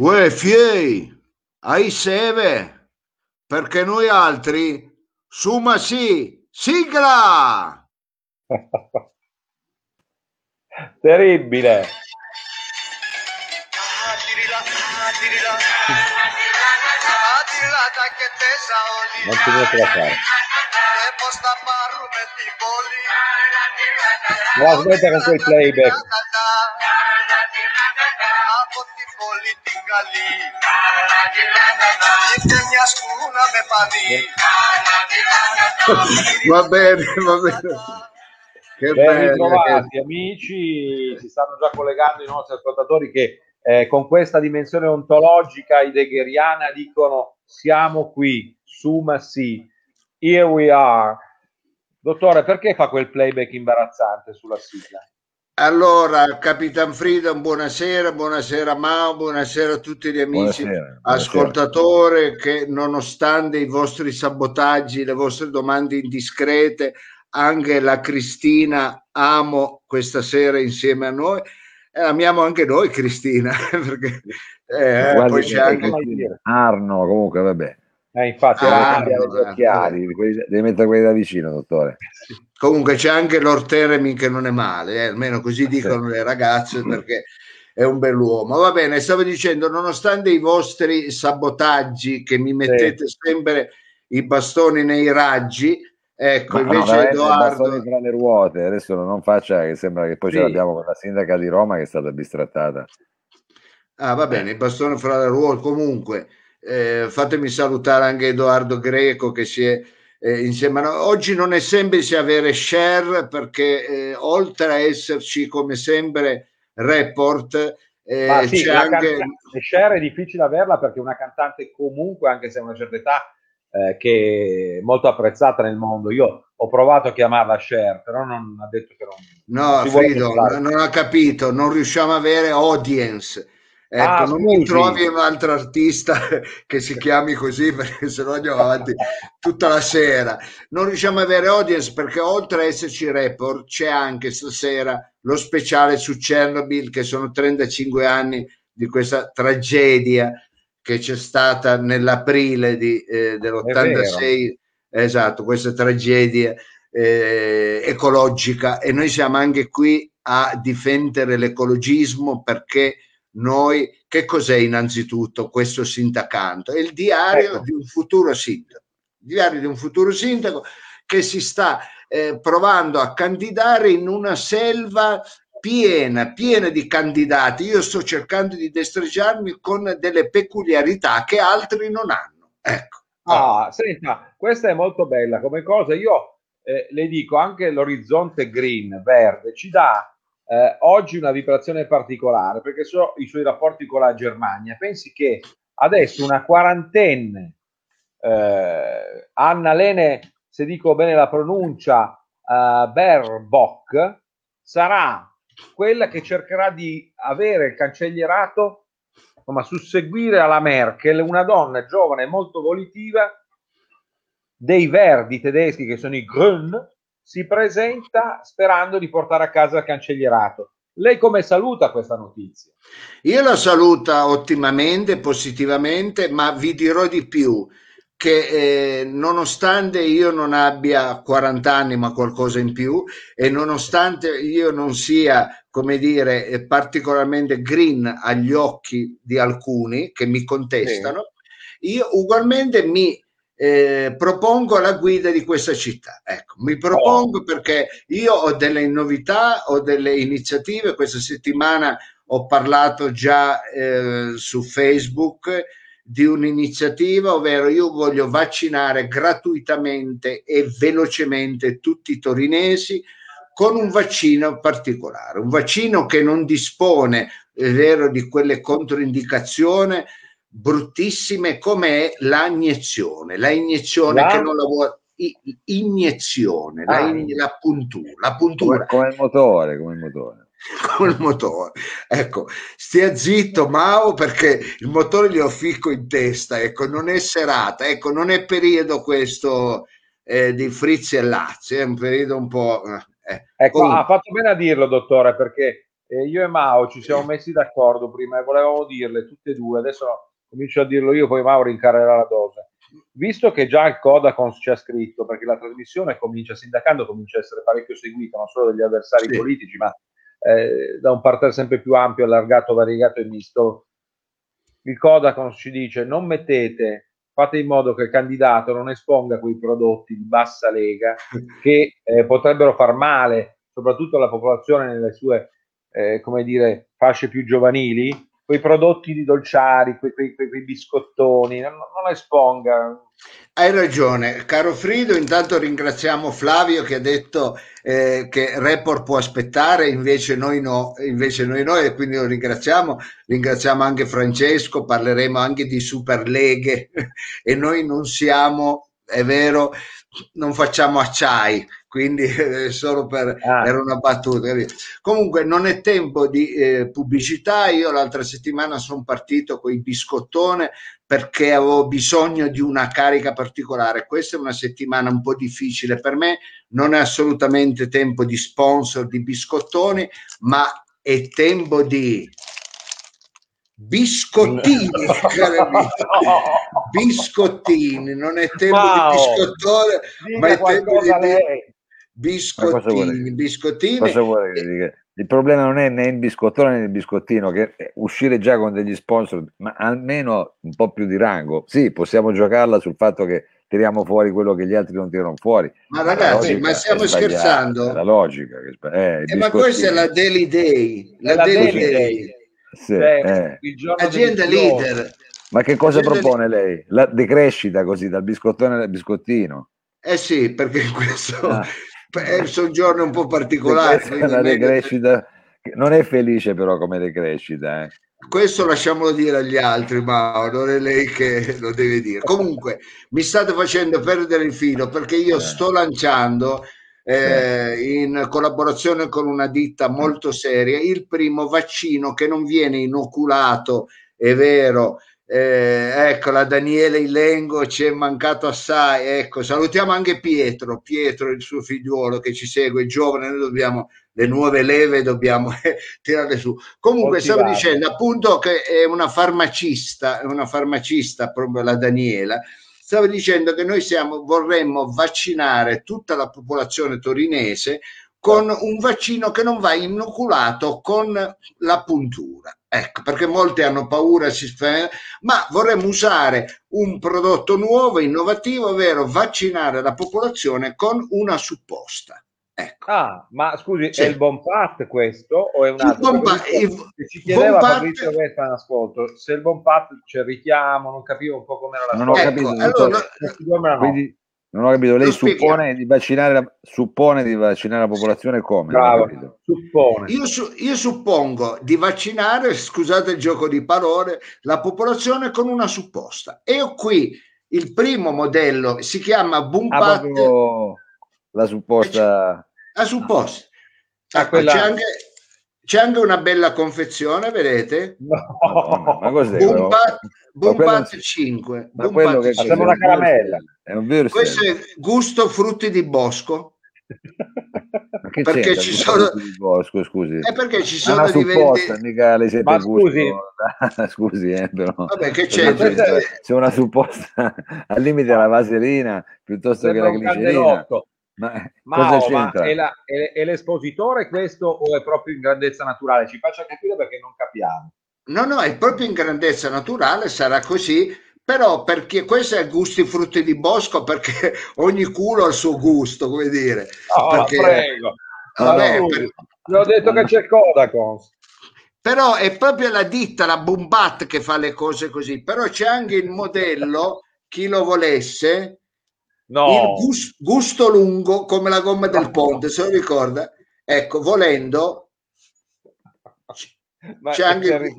Uè, fiei, hai seve, perché noi altri, suma sì, sigla! Terribile. Non c'è niente da fare. La smetta con quel playback. Va bene, va bene. Che Ben ritrovati che- amici, si stanno già collegando i nostri ascoltatori che eh, con questa dimensione ontologica heideggeriana dicono siamo qui, suma sì, here we are. Dottore, perché fa quel playback imbarazzante sulla sigla? Allora, Capitan Freedom, buonasera, buonasera Mao, buonasera a tutti gli amici Buonasera, buonasera. ascoltatori che nonostante i vostri sabotaggi, le vostre domande indiscrete, anche la Cristina amo questa sera insieme a noi. E amiamo anche noi Cristina, perché eh, Guardi, poi c'è eh, anche... mai dire. Arno, comunque, vabbè. Eh, infatti, Ah, gli occhiali, quelli- devi mettere quelli da vicino, dottore. Comunque c'è anche Lord Teremi che non è male, eh, almeno così dicono le ragazze perché è un bell'uomo. Va bene, stavo dicendo, nonostante i vostri sabotaggi che mi mettete sempre i bastoni nei raggi, ecco, Ma no, invece veramente, Edoardo... bastoni fra le ruote, adesso non faccia che sembra che poi Sì. ce l'abbiamo con la sindaca di Roma che è stata bistrattata. Ah, va bene, il bastone fra le ruote. Comunque, eh, fatemi salutare anche Edoardo Greco che si è eh, insieme a noi. Oggi non è semplice avere share perché eh, oltre a esserci come sempre report, eh, sì, c'è anche... canta- Cher è difficile averla perché una cantante comunque, anche se ha una certa età, eh, che è molto apprezzata nel mondo. Io ho provato a chiamarla Cher, però non ha detto che non... No, vuole Frido, non ha capito, non riusciamo a avere audience. Ecco, Ah, non mi trovi un altro artista che si chiami così perché sennò andiamo avanti tutta la sera. Non riusciamo ad avere audience perché oltre a esserci report c'è anche stasera lo speciale su Chernobyl che sono 35 anni di questa tragedia che c'è stata nell'aprile di, eh, dell'86. Esatto, questa tragedia eh, ecologica e noi siamo anche qui a difendere l'ecologismo perché noi, che cos'è innanzitutto questo sindacato? È il diario Ecco. di un futuro sindaco, il diario di un futuro sindaco che si sta eh, provando a candidare in una selva piena, piena di candidati. Io sto cercando di destreggiarmi con delle peculiarità che altri non hanno. Ecco. Ah, senta, questa è molto bella come cosa. Io eh, le dico anche l'orizzonte green, verde, ci dà eh, oggi una vibrazione particolare perché so i suoi rapporti con la Germania. Pensi che adesso una quarantenne, eh, Anna Lene, se dico bene la pronuncia, eh, Baerbock, sarà quella che cercherà di avere il cancellierato insomma, susseguire alla Merkel una donna giovane e molto volitiva dei verdi tedeschi che sono i Grün si presenta sperando di portare a casa il cancellierato. Lei come saluta questa notizia? Io la saluta ottimamente, positivamente, ma vi dirò di più che eh, nonostante io non abbia 40 anni ma qualcosa in più e nonostante io non sia come dire eh, particolarmente green agli occhi di alcuni che mi contestano io ugualmente mi eh, propongo la guida di questa città. Ecco mi propongo perché io ho delle novità ho delle iniziative. Questa settimana ho parlato già eh, su Facebook di un'iniziativa, ovvero io voglio vaccinare gratuitamente e velocemente tutti i torinesi con un vaccino particolare, un vaccino che non dispone, è vero, di quelle controindicazioni bruttissime come la iniezione, la iniezione La? che non la vuole iniezione, la, Ah. in- la puntura, la Come, puntura come il motore, come il motore. col motore. Ecco, stia zitto Mao perché il motore gli ho ficco in testa, ecco, non è serata, ecco, non è periodo questo eh, di Frizzi e Lazio, è un periodo un po'... eh. Ecco, Comunque, ha fatto bene a dirlo, dottore, perché eh, io e Mao ci siamo messi d'accordo prima e volevamo dirle tutte e due, adesso comincio a dirlo io, poi Mao rincarerà la dose. Visto che già il Codacons ci ha scritto, perché la trasmissione comincia, sindacando comincia a essere parecchio seguita, non solo dagli avversari sì. politici, ma eh, da un parterre sempre più ampio, allargato, variegato e misto, il Codacons ci dice non mettete, fate in modo che il candidato non esponga quei prodotti di bassa lega che eh, potrebbero far male soprattutto alla popolazione nelle sue eh, come dire, fasce più giovanili, quei prodotti di dolciari, quei, quei, quei biscottoni, non, non esponga. Hai ragione, caro Frido. Intanto ringraziamo Flavio che ha detto eh, che Report può aspettare, invece noi no, invece noi no, e quindi lo ringraziamo. Ringraziamo anche Francesco, parleremo anche di superleghe e noi non siamo, è vero, non facciamo acciai quindi eh, solo per ah. era una battuta capito? comunque non è tempo di eh, pubblicità io l'altra settimana sono partito con i biscottone perché avevo bisogno di una carica particolare questa è una settimana un po' difficile per me non è assolutamente tempo di sponsor di biscottoni ma è tempo di biscottini, biscottini, non è tempo wow. di biscottone, Dica ma è tempo di, biscottini, biscottini. Cosa vuole dire? Il problema non è né il biscottone né il biscottino, che uscire già con degli sponsor, ma almeno un po' più di rango. Sì, possiamo giocarla sul fatto che tiriamo fuori quello che gli altri non tirano fuori. Ma ragazzi, ma stiamo scherzando? la logica. Che eh, ma questa è la Daily Day. La, la Daily, Daily Day. Day. Sì, eh. Azienda leader. Ma che cosa Azienda propone lei? La decrescita così dal biscottone al biscottino? Eh sì, perché questo ah è un giorno un po' particolare. La decrescita non è felice però come decrescita. Eh. Questo lasciamolo dire agli altri, ma non è lei che lo deve dire. Comunque, mi state facendo perdere il filo perché io eh. sto lanciando eh, in collaborazione con una ditta molto seria il primo vaccino che non viene inoculato, è vero, eh, ecco, la Daniele Ilengo ci è mancato assai. Ecco, salutiamo anche Pietro, Pietro, il suo figliuolo che ci segue, giovane. Noi dobbiamo le nuove leve, dobbiamo eh, tirarle su. Comunque, Motivate. stavo dicendo appunto che è una farmacista, è una farmacista proprio la Daniela. Stavo dicendo che noi siamo, vorremmo vaccinare tutta la popolazione torinese con un vaccino che non va inoculato con la puntura. Ecco, perché molti hanno paura, si ma vorremmo usare un prodotto nuovo, innovativo, ovvero vaccinare la popolazione con una supposta. Ecco. Ah, ma scusi, sì. è il Bonpat questo o è un altro? Il Bonpat, il, ci chiedeva Bonpat, Fabrizio Vesta in ascolto, se il Bonpat c'è il richiamo, non capivo un po' come era la Non cosa. ho capito, ecco, allora, no. quindi, non ho capito, lei suppone di, vaccinare, suppone di vaccinare la popolazione come? Bravo, suppone. Io, su, io, suppongo di vaccinare, scusate il gioco di parole, la popolazione con una supposta. E ho qui il primo modello, si chiama Bumpat. Ah, la supposta. La supposta. Ah, quella... c'è, anche, c'è, anche, una bella confezione, vedete? No. Ma cos'è? Bumpat, Bumpat 5. Ma quello che sembra una caramella. È un vero Questo è gusto frutti di bosco. perché ci sono di bosco, scusi. È perché ci sono di supposta, mica le siete Ma scusi, scusi eh, però. Vabbè, che c'è? C'è una supposta al limite la vaselina piuttosto che la glicerina. Ma, ma, oh, ma è, la, è, è, l'espositore questo o è proprio in grandezza naturale? Ci faccia capire perché non capiamo. No, no, è proprio in grandezza naturale, sarà così però perché questo è gusti frutti di bosco perché ogni culo ha il suo gusto come dire. Oh, perché, prego. Vabbè, no, per... ho detto che c'è Kodakons però è proprio la ditta la Bumbat che fa le cose così. Però c'è anche il modello chi lo volesse no. il gusto, gusto lungo come la gomma del ponte se lo ricorda ecco volendo c'è anche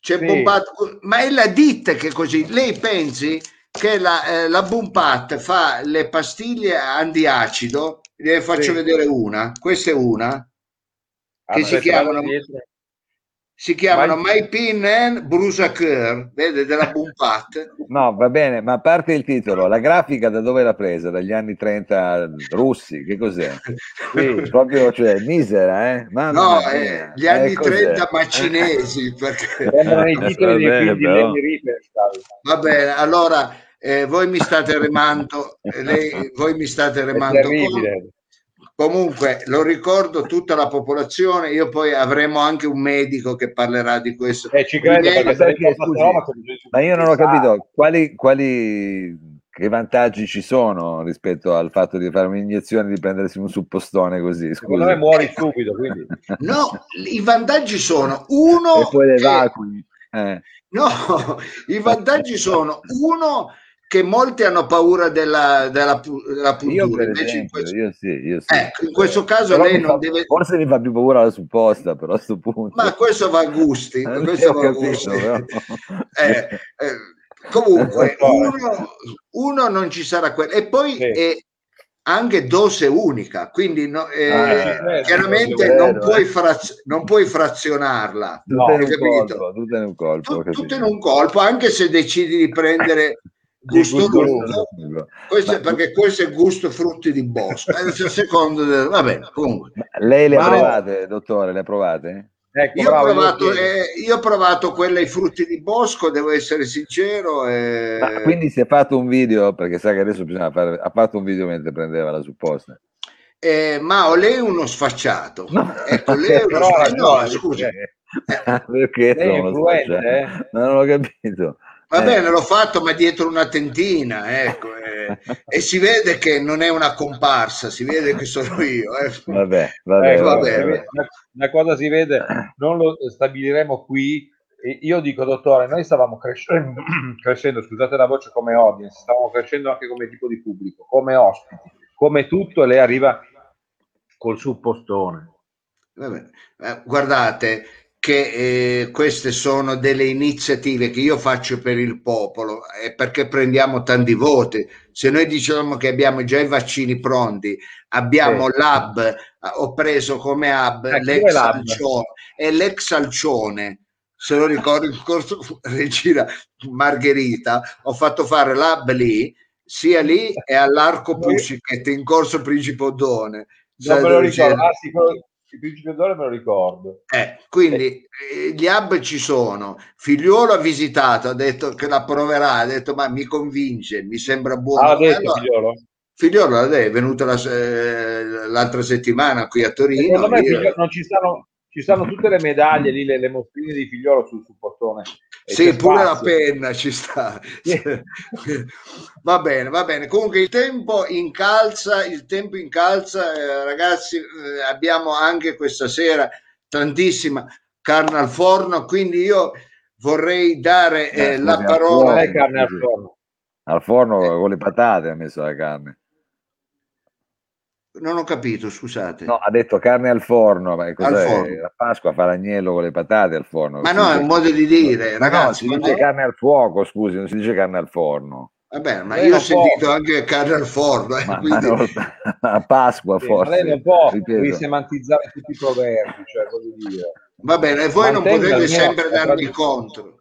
c'è sì. bombato, ma è la ditta che così. Lei pensi che la, eh, la Bumpat fa le pastiglie antiacido, le faccio sì. vedere una, questa è una, che si chiamano... si chiamano My Pin and Brusa Cur, vede, della Bumpat. No, va bene, ma a parte il titolo, la grafica da dove l'ha presa? Dagli anni 30 russi, che cos'è? Sì, proprio, cioè, misera, eh? Mamma no, eh, gli anni eh, 30 ma cinesi, perché... I titoli dei film di Lenny Riefenstahl. Va bene, allora, eh, voi mi state remando, eh, lei, voi mi state remando... È terribile. Con Comunque lo ricordo tutta la popolazione, io poi avremo anche un medico che parlerà di questo. Eh, ci credo, perché perché, scusi, ma io non ho capito quali, quali che vantaggi ci sono rispetto al fatto di fare un'iniezione di prendersi un suppostone così. Secondo me muori subito. Quindi. No, i vantaggi sono uno. E poi le vacui. Eh. No, i vantaggi sono uno che molti hanno paura della, della, della puntura. Io, esempio, in questo, io sì, io sì. Ecco, in questo caso però lei non fa, deve... Forse mi fa più paura la supposta, però a questo punto. Ma questo va a gusti. Eh, questo va a gusti. eh, eh, comunque, uno, uno, non ci sarà quello. E poi sì. è anche dose unica, quindi no, eh, ah, chiaramente vero, non, puoi fraz- non, puoi frazionarla. Tutto in, colpo, tutto in un colpo. tutto in un colpo, anche se decidi di prendere gusto lungo, questo è perché questo è gusto frutti di bosco secondo del... vabbè comunque lei le ha provate dottore le ha provate? Ecco, io, bravo, ho provato, eh, io, ho provato, quelle ai frutti di bosco, devo essere sincero. Eh... quindi si è fatto un video, perché sa che adesso bisogna fare, ha fatto un video mentre prendeva la supposta. Eh, ma lei è uno sfacciato. No. Ecco, lei è uno sfacciato. No, scusa. perché è influente, eh? Non l'ho capito. Va eh. bene, l'ho fatto, ma dietro una tentina, ecco, eh, e si vede che non è una comparsa, si vede che sono io. Eh. Vabbè, vabbè, ecco, vabbè, vabbè. Una, cosa si vede, non lo stabiliremo qui. Io dico, dottore, noi stavamo crescendo, crescendo, scusate la voce, come audience, stavamo crescendo anche come tipo di pubblico, come ospiti, come tutto, lei arriva col suppostone. Vabbè. Eh, guardate, che eh, queste sono delle iniziative che io faccio per il popolo e perché prendiamo tanti voti. Se noi diciamo che abbiamo già i vaccini pronti, abbiamo sì. l'hub, ho preso come hub eh, l'ex Alcione, e l'ex Alcione, se lo ricordo in corso Regina Margherita, ho fatto fare l'hub lì, sia lì e all'Arco Puscicat in corso Principe Odone. Non me lo ricordo, ah, sì, il principe d'oro me lo ricordo. Eh, quindi eh. gli hub ci sono. Figliuolo ha visitato, ha detto che la proverà, ha detto ma mi convince, mi sembra buono. Ah, detto, allora, figliolo? Figliolo è venuto la, eh, l'altra settimana qui a Torino. Secondo me figliolo, non ci stanno, ci stanno tutte le medaglie lì, le, le mostrine di figliolo sul, sul portone. Sì, pure spazio. la penna ci sta. va bene, va bene. Comunque il tempo incalza, il tempo incalza, eh, ragazzi, eh, abbiamo anche questa sera tantissima carne al forno, quindi io vorrei dare eh, la parola. Al forno. Al forno eh. con le patate ha messo la carne. Non ho capito, scusate. No, ha detto carne al forno, ma cos'è? Al forno. La Pasqua fa l'agnello con le patate al forno. Ma no, è un modo di dire, ragazzi. No, si dice carne al fuoco, scusi, non si dice carne al forno. Vabbè, ma io ho sentito può. anche carne al forno. Eh, ma, quindi... ma a Pasqua sì, forse. lei non può risemantizzare tutti i proverbi, cioè, dire. Va bene, e voi non potete sempre darmi contro.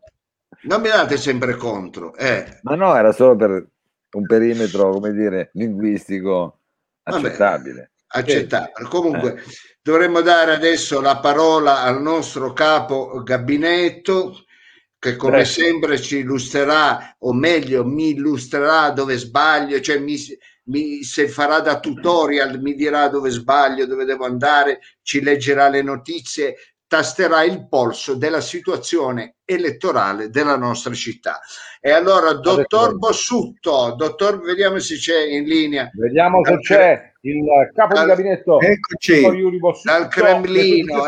Non mi date sempre contro. Eh. Ma no, era solo per un perimetro, come dire, linguistico accettabile. accettabile. Comunque eh. dovremmo dare adesso la parola al nostro capo gabinetto che come Beh. sempre ci illustrerà, o meglio mi illustrerà dove sbaglio, cioè mi, mi, se farà da tutorial mi dirà dove sbaglio, dove devo andare, ci leggerà le notizie, tasterà il polso della situazione elettorale della nostra città. E allora, dottor Bossutto, dottor, vediamo se c'è in linea. Vediamo se c'è il capo dal, di gabinetto. Eccoci, dal Cremlino.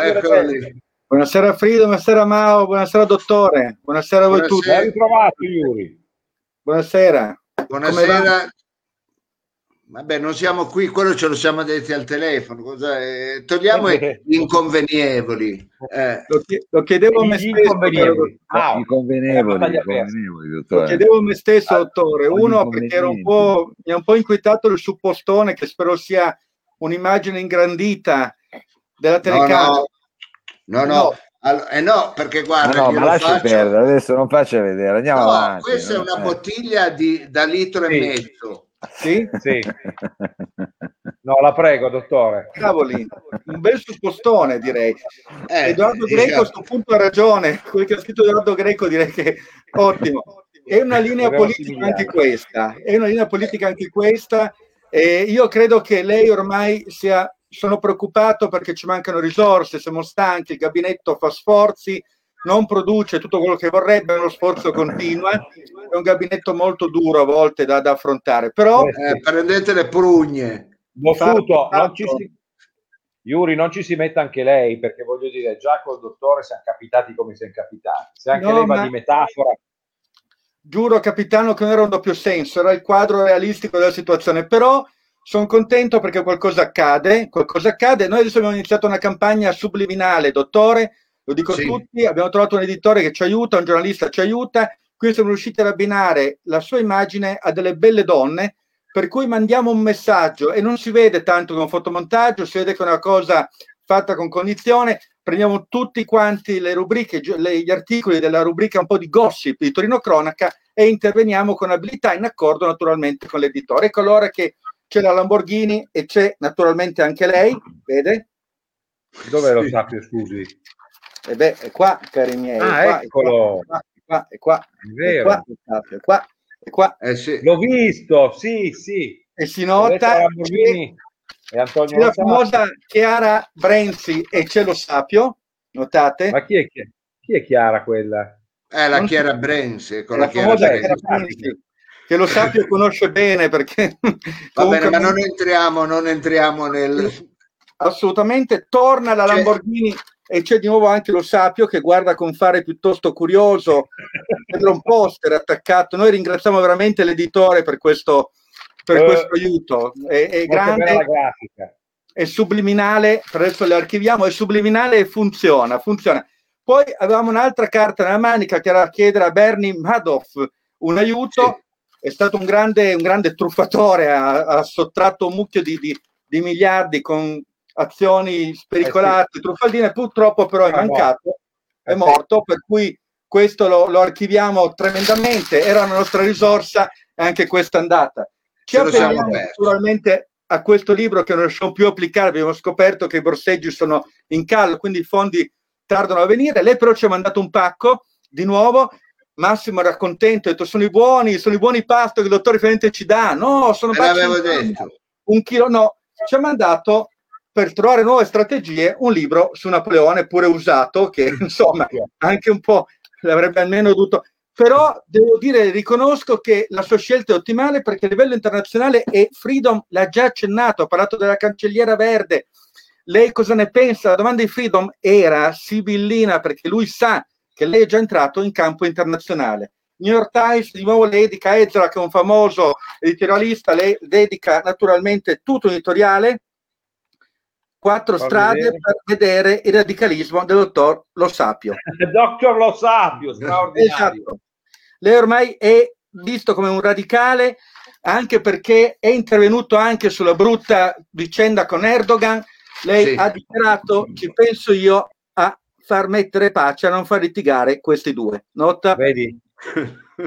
Buonasera Frido, buonasera Mao, buonasera dottore, buonasera a voi tutti. Ben ritrovato Iuri. Buonasera. Buonasera. Vabbè, non siamo qui, quello ce lo siamo detti al telefono. Cosa, eh, togliamo gli inconvenievoli. Eh. Lo, lo, chiedevo a me stesso. Ah, lo chiedevo a me stesso, dottore. Uno, perché un mi ha un po' inquietato il suppostone, che spero sia un'immagine ingrandita della telecamera. No, no, no, no Allora, eh no, perché guarda, no, ma lasci faccio... perdere, adesso non faccia vedere, andiamo no, avanti. Questa no? è una bottiglia di, da litro sì. e mezzo. Sì? Sì. No, la prego, dottore. Cavoli, un bel suppostone direi. Eh, Edoardo Greco esatto. a questo punto ha ragione, quel che ha scritto Edoardo Greco direi che ottimo. È una linea politica anche questa, è una linea politica anche questa. E io credo che lei ormai sia, sono preoccupato perché ci mancano risorse, siamo stanchi, il gabinetto fa sforzi, non produce tutto quello che vorrebbe, lo sforzo continua, è un gabinetto molto duro a volte da, da affrontare, però... Eh, prendete le prugne. Boffuto, non ci si... Yuri, non ci si metta anche lei, perché voglio dire, già col dottore siamo capitati come siamo capitati. Se anche no, lei va ma... di metafora... Giuro, capitano, che non era un doppio senso, era il quadro realistico della situazione, però sono contento perché qualcosa accade, qualcosa accade. Noi adesso abbiamo iniziato una campagna subliminale, dottore, lo dico sì. a tutti, abbiamo trovato un editore che ci aiuta, un giornalista ci aiuta, qui siamo riusciti ad abbinare la sua immagine a delle belle donne, per cui mandiamo un messaggio e non si vede tanto con fotomontaggio, si vede che è una cosa fatta con cognizione, prendiamo tutti quanti le rubriche, gli articoli della rubrica un po' di gossip di Torino Cronaca e interveniamo con abilità in accordo naturalmente con l'editore. Ecco allora che c'è la Lamborghini e c'è naturalmente anche lei, vede? Dove sì. lo sappio, scusi? E beh, è qua, cari miei. Ah, qua, eccolo. È qua, è qua, è qua. È vero. È qua, è qua, è qua. Eh, sì. L'ho visto, sì, sì. E si nota e Antonio la famosa Chiara Brenzi e Cielo Sapio, notate? Ma chi è, chi è, chi è Chiara quella? È la Chiara Brenzi, con la, la famosa Chiara Brenzi che lo Sapio conosce bene perché va bene ma non entriamo non entriamo nel assolutamente torna la Lamborghini e c'è di nuovo anche lo Sapio che guarda con fare piuttosto curioso un poster attaccato. Noi ringraziamo veramente l'editore per questo, per uh, questo aiuto. È, è grande, è subliminale, per adesso le archiviamo, è subliminale e funziona, funziona. Poi avevamo un'altra carta nella manica che era chiedere a Bernie Madoff un aiuto. Sì. È stato un grande, un grande truffatore, ha, ha sottratto un mucchio di, di, di miliardi con azioni spericolate, eh sì. truffaldine, purtroppo però è, è mancato, è morto, per cui questo lo, lo, archiviamo tremendamente, era una nostra risorsa e anche questa andata. Ci appelliamo naturalmente a questo libro che non riusciamo più a applicare, abbiamo scoperto che i borseggi sono in callo, quindi i fondi tardano a venire, lei però ci ha mandato un pacco, di nuovo, Massimo era contento, ha detto sono i buoni, sono i buoni pasto che il dottore Fiorente ci dà, no, sono un chilo, no, ci ha mandato per trovare nuove strategie un libro su Napoleone pure usato che insomma anche un po' l'avrebbe almeno dovuto però devo dire riconosco che la sua scelta è ottimale perché a livello internazionale e Freedom l'ha già accennato ha parlato della cancelliera verde lei cosa ne pensa? La domanda di Freedom era sibillina perché lui sa che lei è già entrato in campo internazionale. New York Times di nuovo le dedica a Ezra che è un famoso editorialista, le dedica naturalmente tutto l'editoriale quattro Fa strade vedere. per vedere il radicalismo del dottor Lo Sapio. dottor Lo Sapio, straordinario. Esatto. Lei ormai è visto come un radicale anche perché è intervenuto anche sulla brutta vicenda con Erdogan. Lei sì. ha dichiarato, ci penso io, a far mettere pace, a non far litigare questi due. Nota? Vedi?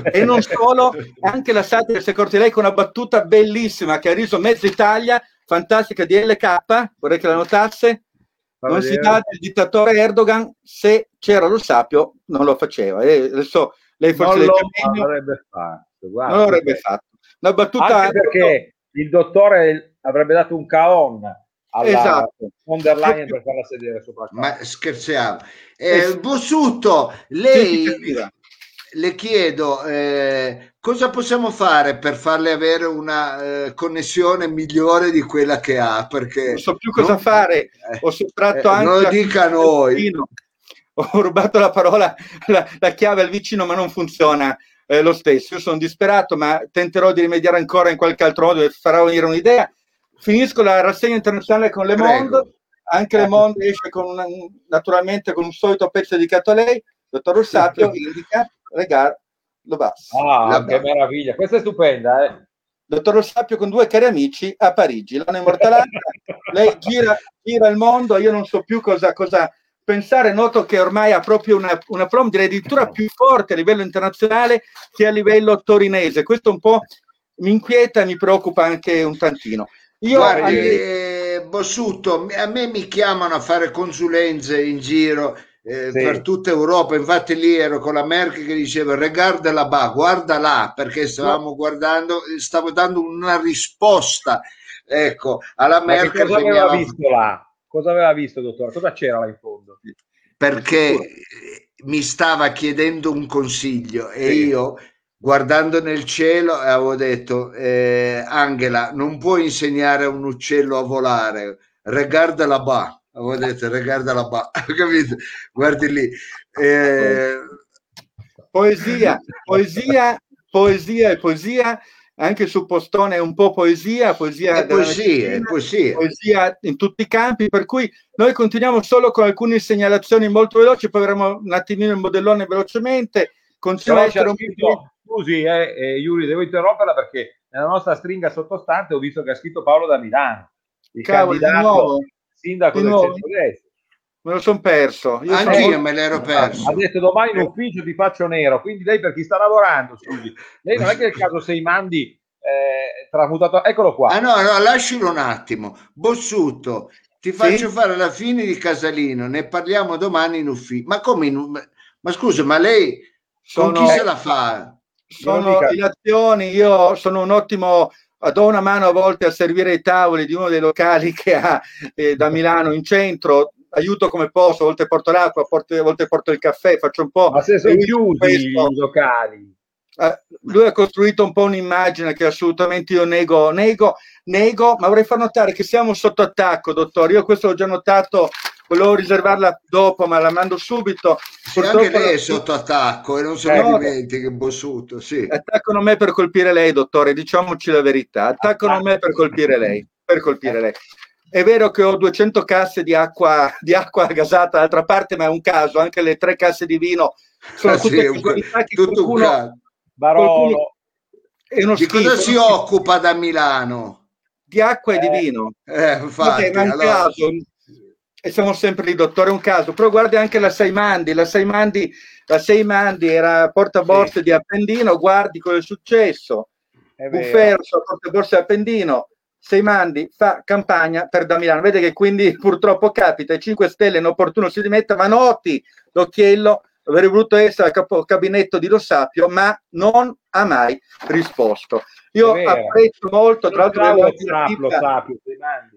E non solo, anche la satira si è accorta lei con una battuta bellissima che ha riso mezza Italia fantastica di LK, vorrei che la notasse, non si dà del dittatore Erdogan se c'era lo sapio non lo faceva. E adesso lei forse non lo avrebbe fatto Guarda, non l'avrebbe fatto. Una battuta Anche perché il dottore avrebbe dato un caon alla esatto. von der Leyen per farla sedere sopra ma scherziamo. Eh, Bossuto lei le chiedo eh, cosa possiamo fare per farle avere una eh, connessione migliore di quella che ha? Perché non so più cosa non, fare. Ho sottratto eh, anche non lo dica a noi. ho rubato la parola la, la, chiave al vicino ma non funziona eh, lo stesso. Io sono disperato ma tenterò di rimediare ancora in qualche altro modo e farò venire un'idea. Finisco la rassegna internazionale con Le Monde. Anche Le Monde esce con una, naturalmente con un solito pezzo dedicato a lei dottor Rossapio indica Regar Lobas. Ah, che meraviglia, questa è stupenda, eh. Dottor Rossapio con due cari amici a Parigi, l'hanno immortalata, lei gira, gira, il mondo, io non so più cosa, cosa, pensare, noto che ormai ha proprio una, una prom direi addirittura più forte a livello internazionale che a livello torinese. Questo un po' mi inquieta e mi preoccupa anche un tantino. Io Guardi, eh, Bossuto, a me mi chiamano a fare consulenze in giro eh, sì. per tutta Europa. Infatti, lì ero con la Merkel che diceva: Regarda la ba, guarda là, perché stavamo no. guardando, stavo dando una risposta ecco, alla Merkel. Cosa aveva aveva... visto là? Cosa aveva visto, dottore? Cosa c'era là in fondo? Perché mi stava chiedendo un consiglio e sì. io guardando nel cielo avevo detto eh, Angela non puoi insegnare a un uccello a volare regarda la ba avevo detto regarda la ba capito guardi lì eh... poesia poesia poesia e poesia anche su Postone è un po' poesia, poesia, è poesia, è poesia. poesia in tutti i campi, per cui noi continuiamo solo con alcune segnalazioni molto veloci, poi avremo un attimino il modellone velocemente. Continua a essere un scritto, Scusi, eh, eh, Iuri, devo interromperla perché nella nostra stringa sottostante ho visto che ha scritto Paolo da Milano, il Cavolo, candidato sindaco del centro-destra. Me lo son perso. Io Anch'io sono... me l'ero perso. Ha detto domani in ufficio ti faccio nero, quindi lei per chi sta lavorando, scusi, lei non è che nel caso sei mandi eh, tramutato, eccolo qua. Ah no, no, lascialo un attimo. Bossuto, ti faccio sì? fare la fine di Casalino, ne parliamo domani in ufficio. Ma come in... Ma scusa, ma lei sono... con chi se la fa? Sono in io sono un ottimo do una mano a volte a servire i tavoli di uno dei locali che ha eh, da Milano in centro, aiuto come posso, a volte porto l'acqua, a volte porto il caffè, faccio un po'. Ma se sono chiusi i locali. Uh, lui ha costruito un po' un'immagine che assolutamente io nego, nego, nego, ma vorrei far notare che siamo sotto attacco, dottore. Io questo l'ho già notato, volevo riservarla dopo, ma la mando subito. Purtroppo anche lei è sotto attacco e non se lo dimentichi, Bossuto. Sì. Attaccano me per colpire lei, dottore, diciamoci la verità. Attaccano me per colpire lei. Per colpire lei. È vero che ho 200 casse di acqua, di acqua gasata d'altra parte, ma è un caso, anche le tre casse di vino sono ah, tutte sì, che tutto qualcuno, Barolo. Qualcuno, di cosa si occupa da Milano? Di acqua e di eh, vino. Eh, infatti, è un allora... caso, e siamo sempre lì, dottore, è un caso. Però guardi anche la Seimandi, la Seimandi, la Seimandi era portaborse sì. di Appendino, guardi cosa è successo. Buffero, portaborse di Appendino, Seimandi fa campagna per da Milano. Vede che quindi purtroppo capita, i 5 Stelle inopportuno si dimetta, ma noti l'occhiello, avrei voluto essere al capo gabinetto di Lo Sapio, ma non ha mai risposto. Io apprezzo molto, tra l'altro, Lo Sapio,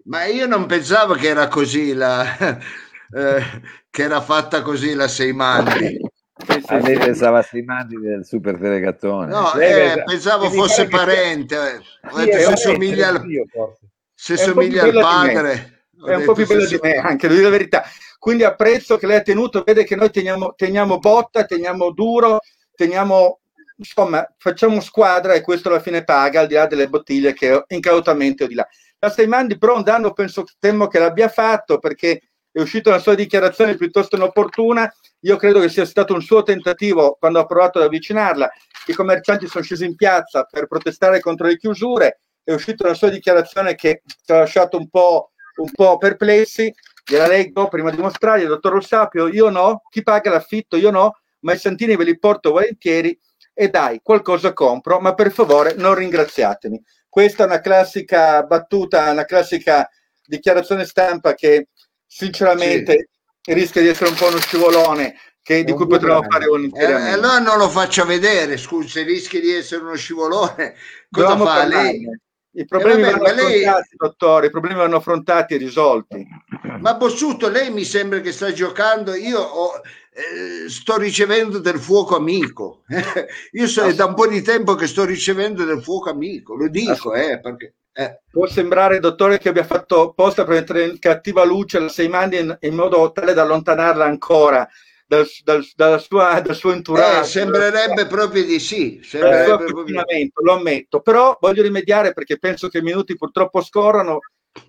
ma io non pensavo che era così la, eh, che era fatta così la Seimandi. Sì, sì, a me sì. pensava Simandi del super telegattone. No, eh, pensavo fosse parente. Ho detto, se somiglia al, se somiglia al padre. È un po' più bello di me, anche devo dire la verità. Quindi apprezzo che lei ha tenuto, vede che noi teniamo, teniamo botta, teniamo duro, teniamo insomma, facciamo squadra e questo alla fine paga, al di là delle bottiglie che incautamente ho di là. La Steimandi però un danno penso, temo che l'abbia fatto perché è uscita una sua dichiarazione piuttosto inopportuna io credo che sia stato un suo tentativo quando ha provato ad avvicinarla. I commercianti sono scesi in piazza per protestare contro le chiusure. È uscita una sua dichiarazione che ci ha lasciato un po', un po perplessi. Gliela leggo prima di mostrargli, dottor Rossapio, io no, chi paga l'affitto, io no, ma i santini ve li porto volentieri e dai, qualcosa compro, ma per favore non ringraziatemi. Questa è una classica battuta, una classica dichiarazione stampa che sinceramente rischia di essere un po' uno scivolone che, di cui potremmo fare volentieriamente. Eh, allora non lo faccia vedere, scusi, se rischia di essere uno scivolone, cosa Dobbiamo fa lei? I problemi, eh, vabbè, vanno lei... dottore, i problemi vanno affrontati e risolti. Ma Bossuto, lei mi sembra che sta giocando, io ho, eh, sto ricevendo del fuoco amico. io so, è da un po' di tempo che sto ricevendo del fuoco amico, lo dico, eh, perché eh, può sembrare, dottore, che abbia fatto posta per mettere in cattiva luce la Seimandi in, in modo tale da allontanarla ancora dal, dal, dal, sua, dal suo entourage. Eh, sembrerebbe proprio di sì. Proprio... Lo ammetto, però voglio rimediare perché penso che i minuti purtroppo scorrono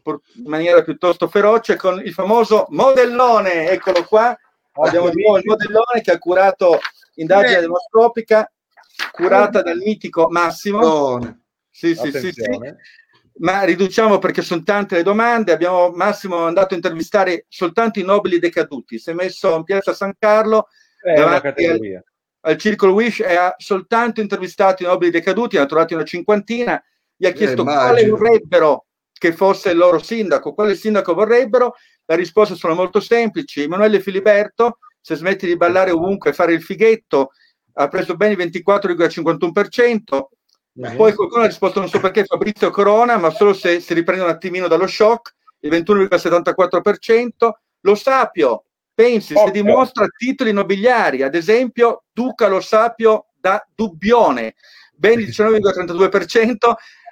in maniera piuttosto feroce con il famoso modellone. Eccolo qua. Abbiamo di nuovo il modellone che ha curato indagine demoscopica curata dal mitico Massimo. Oh. Sì, sì, sì, sì. ma riduciamo perché sono tante le domande. Abbiamo Massimo andato a intervistare soltanto i nobili decaduti. Si è messo in piazza San Carlo categoria. Al, al Circolo Wish e ha soltanto intervistato i nobili decaduti, ne ha trovati una cinquantina. Gli ha chiesto eh, quale vorrebbero che fosse il loro sindaco, quale sindaco vorrebbero. La risposta sono molto semplici. Emanuele Filiberto, se smetti di ballare ovunque e fare il fighetto, ha preso bene il 24,51%. Beh. Poi qualcuno ha risposto non so perché Fabrizio Corona, ma solo se si riprende un attimino dallo shock, il 21,74%. Lo Sapio, pensi, okay. se dimostra titoli nobiliari, ad esempio Duca Lo Sapio da Dubbione, ben il 19,32%,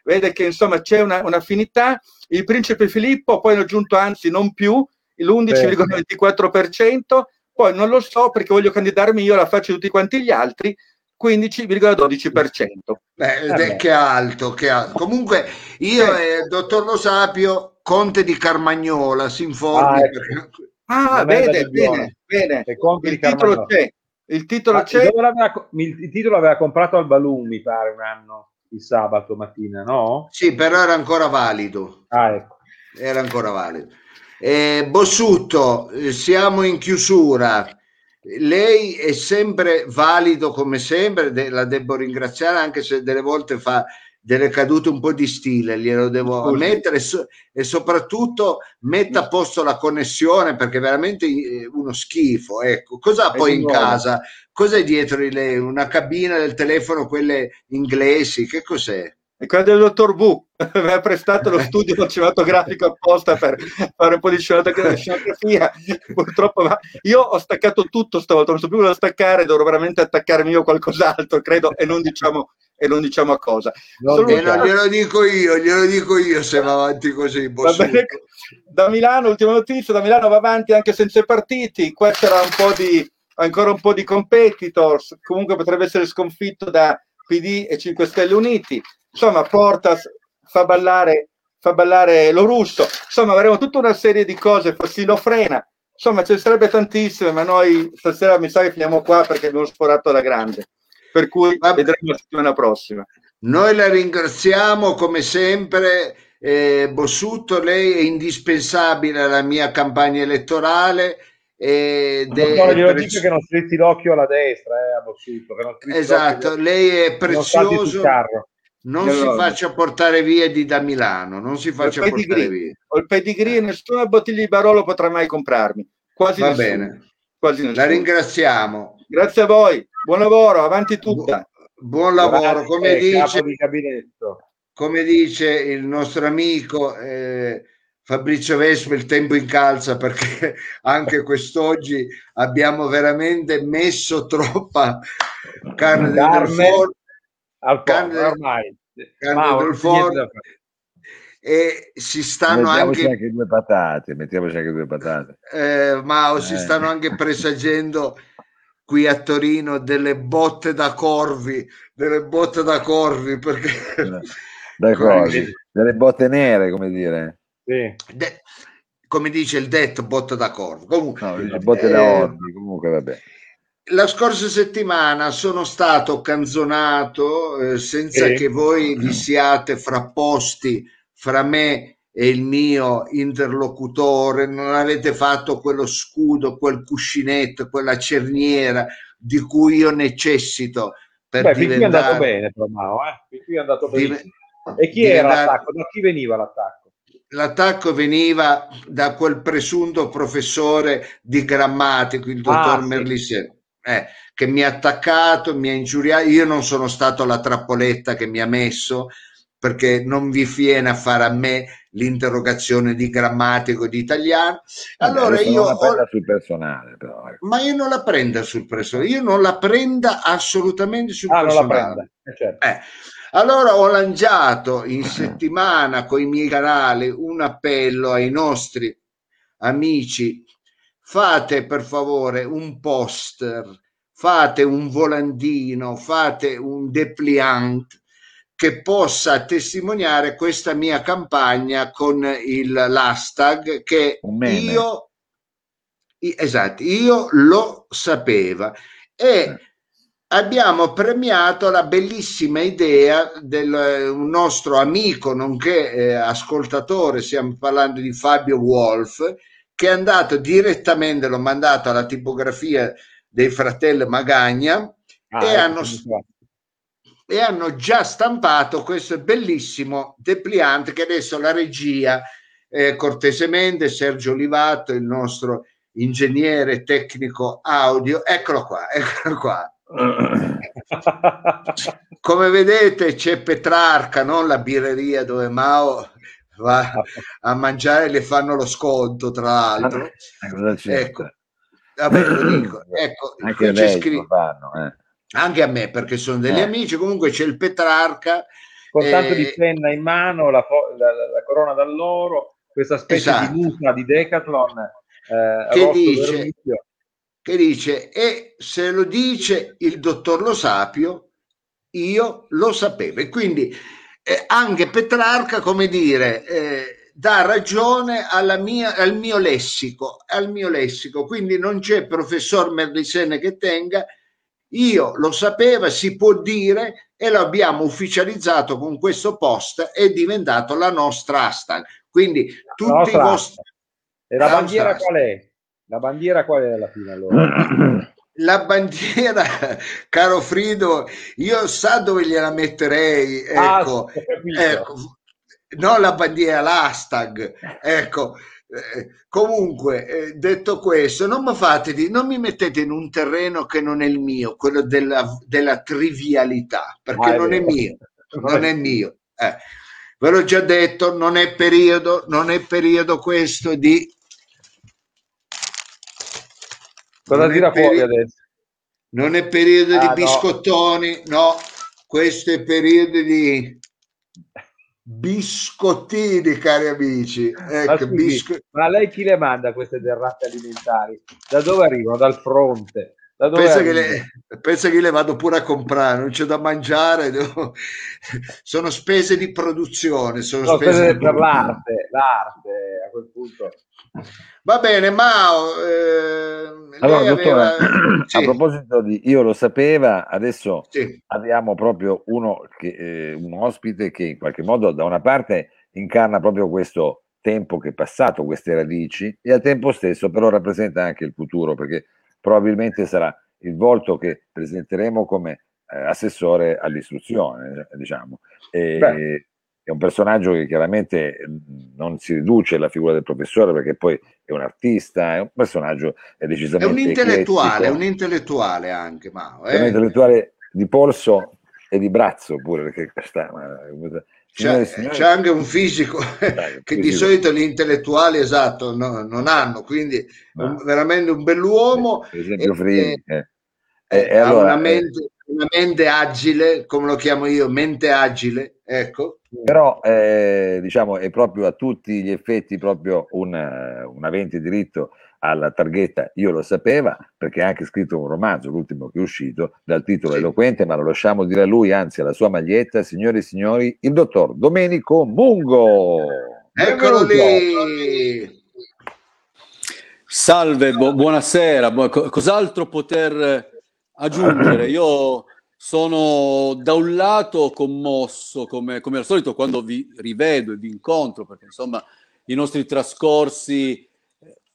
vede che insomma c'è una, un'affinità. Il principe Filippo, poi hanno aggiunto anzi non più, l'11,24%, poi non lo so perché voglio candidarmi io alla faccia di tutti quanti gli altri, 15,12%. Beh, eh che alto, che alto. Comunque io eh. e il dottor Lo Sapio, conte di Carmagnola, si informi. Ah, ecco. ah vede, bene, bene. Il titolo c'è. Il titolo, ah, c'è. il titolo aveva comprato al Balloon, mi pare, un anno, il sabato mattina, no? Sì, però era ancora valido. Ah, ecco. Era ancora valido. Eh, Bossutto, siamo in chiusura. Lei è sempre valido come sempre, la devo ringraziare anche se delle volte fa delle cadute un po' di stile, glielo devo Scusi. ammettere e soprattutto metta a posto la connessione perché veramente eh, uno schifo. Ecco, cosa ha poi in casa? Cos'è dietro di lei? Una cabina del telefono, quelle inglesi? Che cos'è? è quella del dottor V, mi ha prestato lo studio cinematografico apposta per fare un po' di scenografia. Purtroppo ma io ho staccato tutto stavolta, non so più cosa staccare, dovrò veramente attaccarmi io qualcos'altro, credo, e non diciamo, e non diciamo a cosa. No, non glielo dico io, glielo dico io se va avanti così. Bene, da Milano, ultima notizia, da Milano va avanti anche senza i partiti, qua c'era un po' di, ancora un po' di competitors, comunque potrebbe essere sconfitto da PD e 5 Stelle Uniti. Insomma Portas fa ballare, fa ballare lo russo, insomma avremo tutta una serie di cose, Fassino frena, insomma ce ne sarebbe tantissime, ma noi stasera mi sa che finiamo qua perché abbiamo sforato la grande, per cui vedremo la settimana prossima. Noi la ringraziamo come sempre. Eh, Bossutto, lei è indispensabile alla mia campagna elettorale. Ed è glielo prez... dico che non strizzi l'occhio alla destra, eh, a Bossutto. esatto, lei è prezioso non allora, si faccia portare via di da Milano, non si faccia portare pedigree, via. Ho il pedigree, nessuna bottiglia di Barolo potrà mai comprarmi. Quasi Va nessuno. bene. Quasi La ringraziamo. Grazie a voi. Buon lavoro, avanti tutta. Bu- buon lavoro, come dice, come dice il nostro amico eh, Fabrizio Vespa, il tempo incalza perché anche quest'oggi abbiamo veramente messo troppa carne, carne. del forno al Canne, ormai. Canne e si stanno anche... anche due patate, mettiamoci anche due patate. Eh, Mao, eh. si stanno anche presagendo qui a Torino delle botte da corvi, delle botte da corvi perché... Da corvi, delle botte nere, come dire. Sì. De... come dice il detto, botte da corvi. Comunque, no, botte eh... da orbi, comunque vabbè la scorsa settimana sono stato canzonato eh, senza eh. che voi vi siate frapposti fra me e il mio interlocutore, non avete fatto quello scudo, quel cuscinetto, quella cerniera di cui io necessito per Beh, diventare... Qui è andato bene, Tomao, eh? qui è andato bene. e chi era l'attacco? Da chi veniva l'attacco? L'attacco veniva da quel presunto professore di grammatica, il dottor ah, Merlisier eh, che mi ha attaccato, mi ha ingiuriato. Io non sono stato la trappoletta che mi ha messo perché non vi viene a fare a me l'interrogazione di grammatico di italiano. Allora io non la prenda sul personale, però. Ecco. Ma io non la prenda sul personale, io non la prenda assolutamente sul ah, personale. Eh, certo. eh. Allora ho lanciato in settimana con i miei canali un appello ai nostri amici fate per favore un poster, fate un volantino, fate un depliant che possa testimoniare questa mia campagna con il l'hashtag che io esatto, io lo sapeva. E abbiamo premiato la bellissima idea del un nostro amico, nonché eh, ascoltatore, stiamo parlando di Fabio Wolf, che è andato direttamente, l'ho mandato alla tipografia dei fratelli Magagna ah, e, ecco, hanno, e hanno già stampato questo bellissimo depliante che adesso la regia eh, cortesemente Sergio Olivato, il nostro ingegnere tecnico audio, eccolo qua, eccolo qua. Come vedete c'è Petrarca, non la birreria dove Mao va a mangiare e le fanno lo sconto, tra l'altro. Eh, ecco, vabbè, lo dico. Ecco, anche, c'è scritto, fanno, eh. Anche a me perché sono degli eh. amici. Comunque c'è il Petrarca. Con tanto di penna in mano, la, la, la corona d'alloro, questa specie esatto. di musa di Decathlon. Eh, che dice, che dice e se lo dice il dottor Lo Sapio, io lo sapevo. E quindi eh, anche Petrarca, come dire, eh, dà ragione alla mia, al mio lessico, al mio lessico. Quindi non c'è professor Merlisene che tenga, io lo sapevo, si può dire e lo abbiamo ufficializzato con questo post, è diventato la nostra hashtag. Quindi tutti i vostri... E la bandiera qual è? La bandiera qual è alla fine allora? La bandiera, caro Frido, io sa dove gliela metterei, ah, ecco, ah, ecco non la bandiera, l'hashtag, ecco. Eh, comunque, eh, detto questo, non mi fate di, non mi mettete in un terreno che non è il mio, quello della, della trivialità, perché ah, non è mio, non è mio. Eh. Ve l'ho già detto, non è periodo, non è periodo questo di Cosa tira fuori adesso? Non è periodo ah, di biscottoni, no. no, questo è periodo di biscottini, cari amici. Ecco, ma, bisco... ma lei chi le manda queste derrate alimentari? Da dove arrivano? Dal fronte? Da pensa, che le, pensa, che le, vado pure a comprare, non c'è da mangiare, devo... sono spese di produzione. Sono no, spese, spese per l'arte, l'arte a quel punto. Va bene, Mao. Eh, allora, dottore, sì. a proposito di io lo sapeva, adesso sì. abbiamo proprio uno che, eh, un ospite che in qualche modo da una parte incarna proprio questo tempo che è passato, queste radici, e al tempo stesso però rappresenta anche il futuro, perché probabilmente sarà il volto che presenteremo come eh, assessore all'istruzione, diciamo. E, è un personaggio che chiaramente non si riduce alla figura del professore perché poi è un artista, è un personaggio è decisamente... È un intellettuale, è un intellettuale anche, Mao. Eh? È un intellettuale di polso e di braccio pure, perché sta... C'è, c'è, anche un fisico Dai, che fisico. di solito gli intellettuali esatto no, non hanno, quindi no. un, veramente un bell'uomo. Per esempio, Frini, eh, eh, eh, allora, una, mente, una mente agile, come lo chiamo io, mente agile, ecco, però eh, diciamo è proprio a tutti gli effetti proprio un, un avente diritto alla targhetta io lo sapeva perché ha anche scritto un romanzo l'ultimo che è uscito dal titolo sì. eloquente ma lo lasciamo dire a lui anzi alla sua maglietta signore e signori il dottor Domenico Mungo. Eccolo lì! Salve bu- buonasera bu- cos'altro poter aggiungere io sono da un lato commosso, come, come, al solito, quando vi rivedo e vi incontro, perché insomma i nostri trascorsi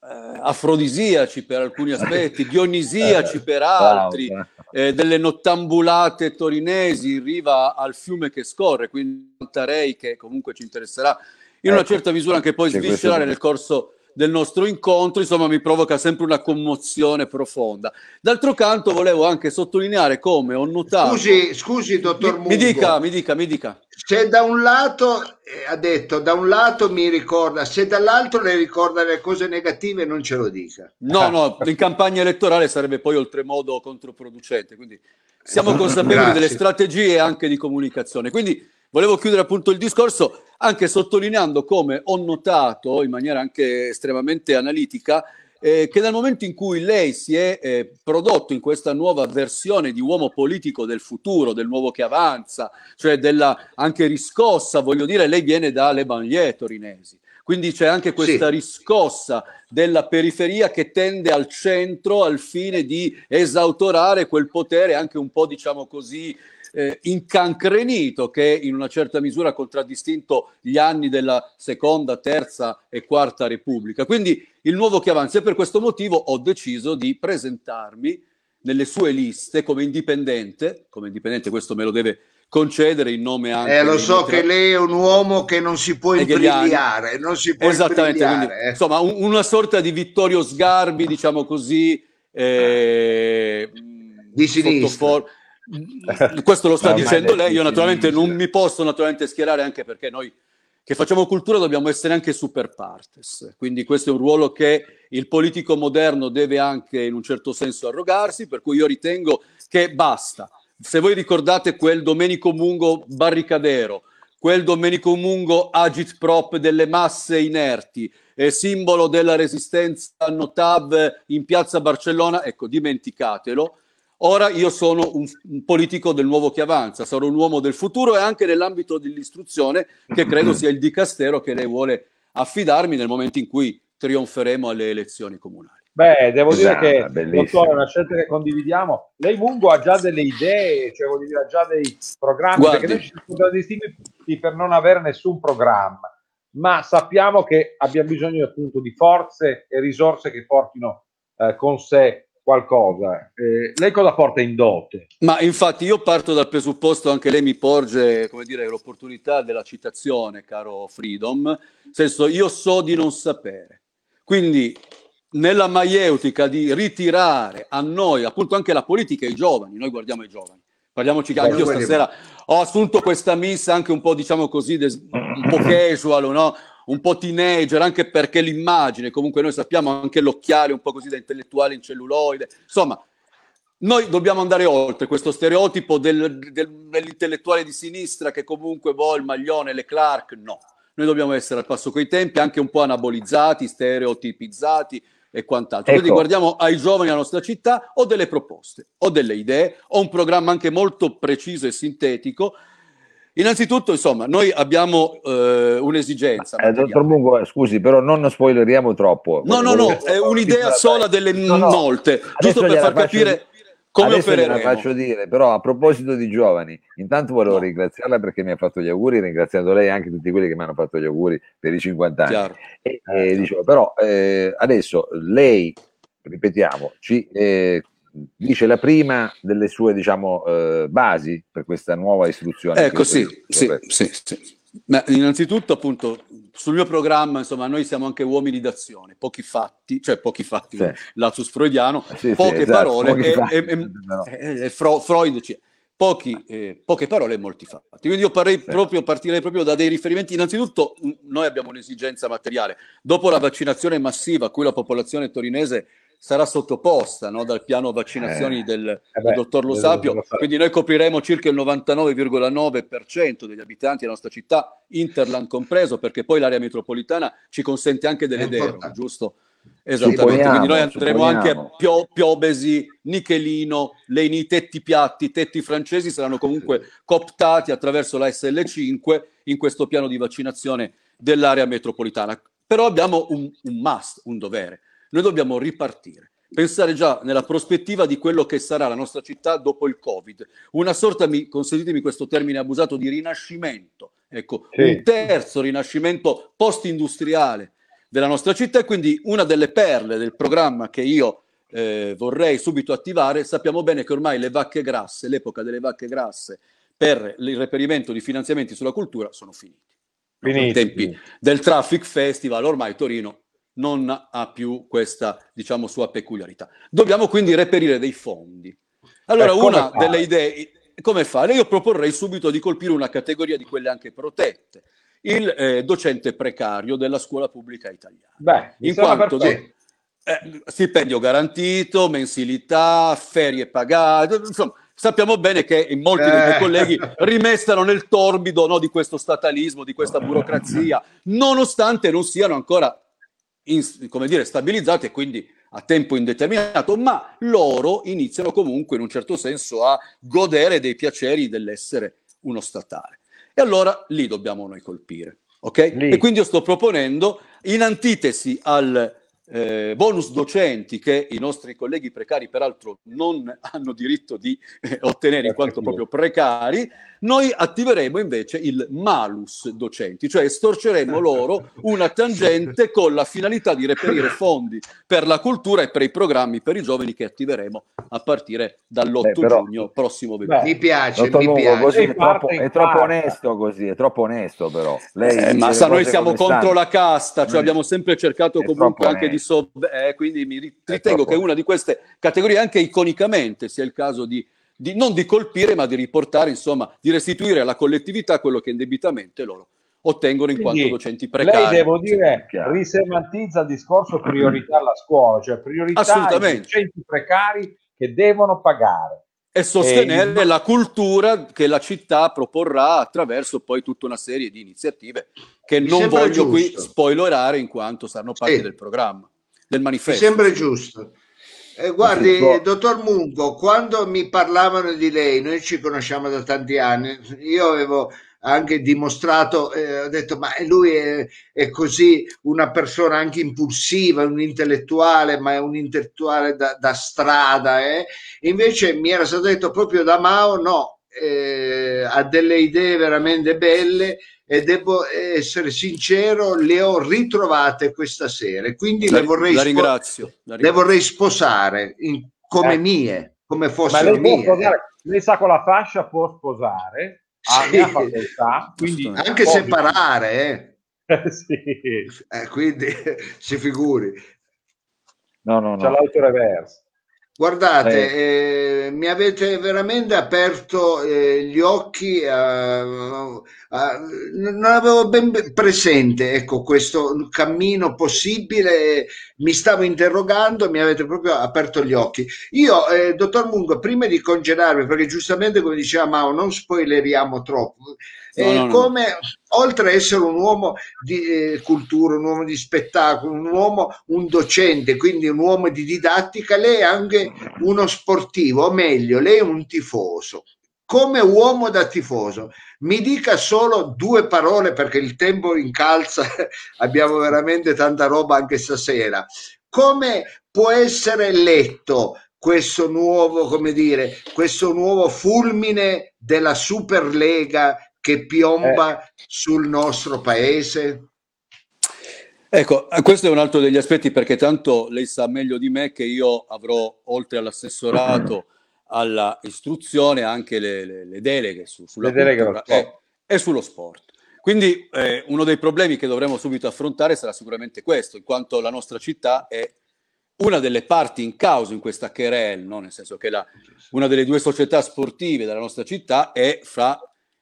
eh, afrodisiaci per alcuni aspetti, dionisiaci per altri, eh, delle nottambulate torinesi in riva al fiume che scorre, quindi Tarei che comunque ci interesserà in una ecco, certa misura anche poi sviscerare nel corso del nostro incontro, insomma mi provoca sempre una commozione profonda. D'altro canto volevo anche sottolineare come ho notato... Scusi, scusi dottor Mungo. Mi dica, mi dica, mi dica. Se da un lato, eh, ha detto, da un lato mi ricorda, se dall'altro le ricorda le cose negative non ce lo dica. No, no, in campagna elettorale sarebbe poi oltremodo controproducente, quindi siamo consapevoli Grazie. delle strategie anche di comunicazione. Quindi volevo chiudere appunto il discorso anche sottolineando come ho notato in maniera anche estremamente analitica eh, che dal momento in cui lei si è eh, prodotto in questa nuova versione di uomo politico del futuro, del nuovo che avanza, cioè della anche riscossa, voglio dire, lei viene dalle banlieue torinesi. Quindi c'è anche questa sì. riscossa della periferia che tende al centro al fine di esautorare quel potere anche un po', diciamo così, eh, incancrenito che in una certa misura ha contraddistinto gli anni della seconda, terza e quarta Repubblica. Quindi il nuovo che avanza e per questo motivo ho deciso di presentarmi nelle sue liste come indipendente, come indipendente questo me lo deve concedere in nome anche eh, lo so che lei è un uomo che non si può imbrigliare non si può esattamente quindi, eh. insomma un, una sorta di Vittorio Sgarbi diciamo così eh, di sinistra for- questo lo sta dicendo lei io naturalmente non mi posso naturalmente schierare anche perché noi che facciamo cultura dobbiamo essere anche super partes. Quindi questo è un ruolo che il politico moderno deve anche in un certo senso arrogarsi per cui io ritengo che basta. Se voi ricordate quel Domenico Mungo barricadero, quel Domenico Mungo agit prop delle masse inerti, eh, simbolo della resistenza Notav in piazza Barcellona, ecco, dimenticatelo. Ora io sono un, un, politico del nuovo che avanza, sarò un uomo del futuro e anche nell'ambito dell'istruzione, che credo sia il dicastero che lei vuole affidarmi nel momento in cui trionferemo alle elezioni comunali. Beh, devo dire esatto, che è una scelta che condividiamo. Lei Mungo ha già delle idee, cioè vuol dire ha già dei programmi, Guardi. perché noi ci contraddistinguiamo per non avere nessun programma, ma sappiamo che abbiamo bisogno appunto di forze e risorse che portino eh, con sé qualcosa. Eh, lei cosa porta in dote? Ma infatti io parto dal presupposto, anche lei mi porge, come dire, l'opportunità della citazione, caro Freedom, nel senso io so di non sapere. Quindi nella maieutica di ritirare a noi, appunto anche la politica e i giovani, noi guardiamo i giovani. Parliamoci che anche io stasera ho assunto questa missa anche un po', diciamo così, des- un po' casual, no? Un po' teenager, anche perché l'immagine, comunque noi sappiamo anche l'occhiale un po' così da intellettuale in celluloide, insomma, noi dobbiamo andare oltre questo stereotipo del, del, dell'intellettuale di sinistra che comunque vuole il maglione, le Clark, no. Noi dobbiamo essere al passo coi tempi, anche un po' anabolizzati, stereotipizzati, e quant'altro. Ecco. Quindi guardiamo ai giovani della nostra città, ho delle proposte, ho delle idee, ho un programma anche molto preciso e sintetico. Innanzitutto, insomma, noi abbiamo eh, un'esigenza. Eh, dottor Mungo, scusi, però non spoileriamo troppo. No, no, no, è un'idea sola delle no, no. molte, giusto per far capire come Adesso opereremo? la faccio dire, però a proposito di giovani, intanto volevo no. ringraziarla perché mi ha fatto gli auguri, ringraziando lei anche tutti quelli che mi hanno fatto gli auguri per i 50 anni. E, eh, dicevo, però eh, adesso lei, ripetiamo, ci eh, dice la prima delle sue diciamo, eh, basi per questa nuova istruzione. Ecco, sì, sì, sì, sì. Ma innanzitutto, appunto, sul mio programma, insomma, noi siamo anche uomini d'azione, pochi fatti, cioè pochi fatti, sì. lapsus freudiano, sì, poche sì, esatto, parole, e, fatti, e, e, Freud, cioè, pochi, eh, poche parole e molti fatti. Quindi io parrei proprio, partirei proprio da dei riferimenti. Innanzitutto, noi abbiamo un'esigenza materiale. Dopo la vaccinazione massiva a cui la popolazione torinese sarà sottoposta no, dal piano vaccinazioni eh, del, eh beh, del, dottor Lo Sapio, quindi noi copriremo circa il 99,9% degli abitanti della nostra città, Interland compreso, perché poi l'area metropolitana ci consente anche delle deroghe, giusto? Esattamente, supponiamo, quindi noi andremo anche a Pio, Piobesi, Nichelino, Leni, tetti piatti, tetti francesi saranno comunque cooptati attraverso la SL5 in questo piano di vaccinazione dell'area metropolitana. Però abbiamo un, un must, un dovere noi dobbiamo ripartire, pensare già nella prospettiva di quello che sarà la nostra città dopo il Covid, una sorta, mi, consentitemi questo termine abusato, di rinascimento, ecco, sì. un terzo rinascimento post-industriale della nostra città e quindi una delle perle del programma che io eh, vorrei subito attivare, sappiamo bene che ormai le vacche grasse, l'epoca delle vacche grasse per il reperimento di finanziamenti sulla cultura sono finiti. Finiti. I tempi del Traffic Festival, ormai Torino non ha più questa, diciamo, sua peculiarità. Dobbiamo quindi reperire dei fondi. Allora, una fare? delle idee, come fare? Io proporrei subito di colpire una categoria di quelle anche protette, il eh, docente precario della scuola pubblica italiana. Beh, in quanto eh, stipendio garantito, mensilità, ferie pagate, insomma, sappiamo bene che molti dei miei eh. colleghi rimestano nel torbido no, di questo statalismo, di questa burocrazia, nonostante non siano ancora in, come dire, stabilizzati e quindi a tempo indeterminato, ma loro iniziano comunque in un certo senso a godere dei piaceri dell'essere uno statale. E allora lì dobbiamo noi colpire. Ok? E quindi io sto proponendo, in antitesi al eh, bonus docenti che i nostri colleghi precari peraltro non hanno diritto di eh, ottenere in quanto proprio precari, noi attiveremo invece il malus docenti, cioè estorceremo loro una tangente con la finalità di reperire fondi per la cultura e per i programmi per i giovani che attiveremo a partire dall'8 Beh, però- giugno prossimo venerdì. Mi piace, mi Lungo, piace. così è troppo, è troppo onesto così, è troppo onesto però. Lei Eh, ma sa, noi siamo contro stanno. la casta, cioè Noi- abbiamo sempre cercato È comunque anche di onesto. sov- eh, quindi mi ritengo che una di queste categorie, anche iconicamente, sia il caso di, di- non di colpire, ma di riportare, insomma, di restituire alla collettività quello che indebitamente loro ottengono in Quindi quanto docenti Lei, precari. devo dire, risemantizza il discorso priorità alla scuola, cioè priorità ai docenti precari che devono pagare. e sostenere Eh, il- la cultura che la città proporrà attraverso poi tutta una serie di iniziative che Mi non voglio qui giusto. spoilerare in quanto saranno parte Sì. del programma, del Mi manifesto. sembra giusto. Eh, guardi, può- dottor Mungo, quando mi parlavano di lei, noi ci conosciamo da tanti anni, io avevo anche dimostrato, eh, ho detto, ma lui è, è così una persona anche impulsiva, un intellettuale, ma è un intellettuale da, da strada. eh. Invece mi era stato detto proprio da Mao, no, eh, ha delle idee veramente belle e devo essere sincero, le ho ritrovate questa sera quindi La, le vorrei la spo- ringrazio. la le ringrazio. vorrei sposare in- come Eh. mie, come fossero mie. sposare, lei sa con la fascia può sposare, ha Sì. ha facoltà, quindi Anche separare, sì, eh. Eh, quindi si figuri. No, no, c'è no. Guardate, eh, mi avete veramente aperto eh, gli occhi, a- a- non avevo ben presente ecco, questo cammino possibile, mi stavo interrogando, mi avete proprio aperto gli occhi. Io, eh, dottor Mungo, prima di congedarmi, perché giustamente come diceva Mao, non spoileriamo troppo, eh, no, no. come oltre a essere un uomo di eh, cultura, un uomo di spettacolo, un uomo, un docente, quindi un uomo di didattica, lei è anche uno sportivo, o meglio, lei è un tifoso. Come uomo da tifoso, mi dica solo due parole perché il tempo incalza, abbiamo veramente tanta roba anche stasera. Come può essere letto questo nuovo, come dire, questo nuovo fulmine della Superlega che piomba sul nostro paese? Ecco, eh, questo è un altro degli aspetti perché tanto lei sa meglio di me che io avrò, oltre all'assessorato, alla istruzione, anche le, le- le deleghe su- sulla Le deleghe e, e sullo sport. Quindi eh, uno dei problemi che dovremo subito affrontare sarà sicuramente questo, in quanto la nostra città è una delle parti in causa in questa querel, no? nel senso che la- una delle due società sportive della nostra città è fra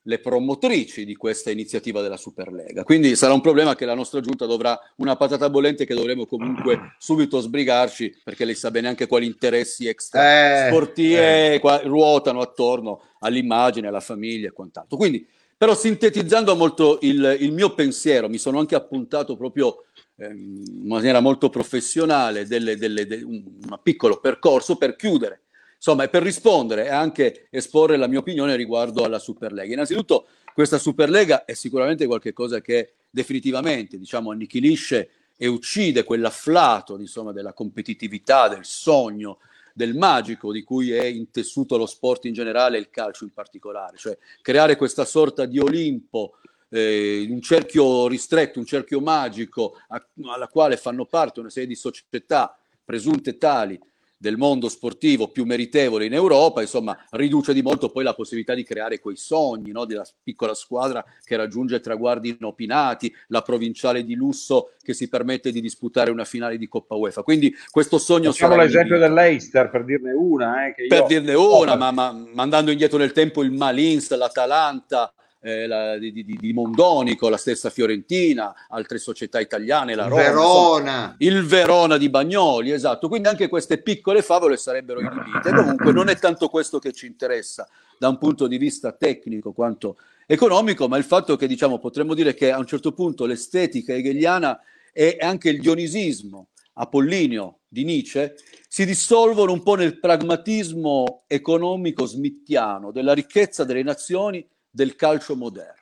le promotrici di questa iniziativa della Superlega. Quindi sarà un problema che la nostra giunta dovrà, una patata bollente che dovremo comunque subito sbrigarci, perché lei sa bene anche quali interessi extra Eh, sportivi eh. ruotano attorno all'immagine, alla famiglia e quant'altro. Quindi, però sintetizzando molto il, il mio pensiero, mi sono anche appuntato proprio ehm, in maniera molto professionale delle- delle- de- un, un piccolo percorso per chiudere, insomma, e per rispondere e anche esporre la mia opinione riguardo alla Superlega. Innanzitutto, questa Superlega è sicuramente qualcosa che definitivamente, diciamo, annichilisce e uccide quell'afflato, insomma, della competitività, del sogno, del magico di cui è intessuto lo sport in generale e il calcio in particolare, cioè creare questa sorta di Olimpo eh, un cerchio ristretto, un cerchio magico a- alla quale fanno parte una serie di società presunte tali del mondo sportivo più meritevole in Europa, insomma, riduce di molto poi la possibilità di creare quei sogni no? della piccola squadra che raggiunge traguardi inopinati, la provinciale di lusso che si permette di disputare una finale di Coppa UEFA. Quindi questo sogno Facciamo l'esempio inibito. dell'Eister per dirne una. Eh, Per dirne una, ma, ma mandando indietro nel tempo il Malins, l'Atalanta, eh, la- di, di- di Mondonico, la stessa Fiorentina, altre società italiane, la Roma, insomma, Verona. il Verona di Bagnoli, esatto. Quindi anche queste piccole favole sarebbero inibite. Comunque non è tanto questo che ci interessa da un punto di vista tecnico quanto economico, ma il fatto che diciamo potremmo dire che a un certo punto l'estetica hegeliana e anche il dionisismo apollineo di Nietzsche si dissolvono un po' nel pragmatismo economico smittiano della ricchezza delle nazioni del calcio moderno.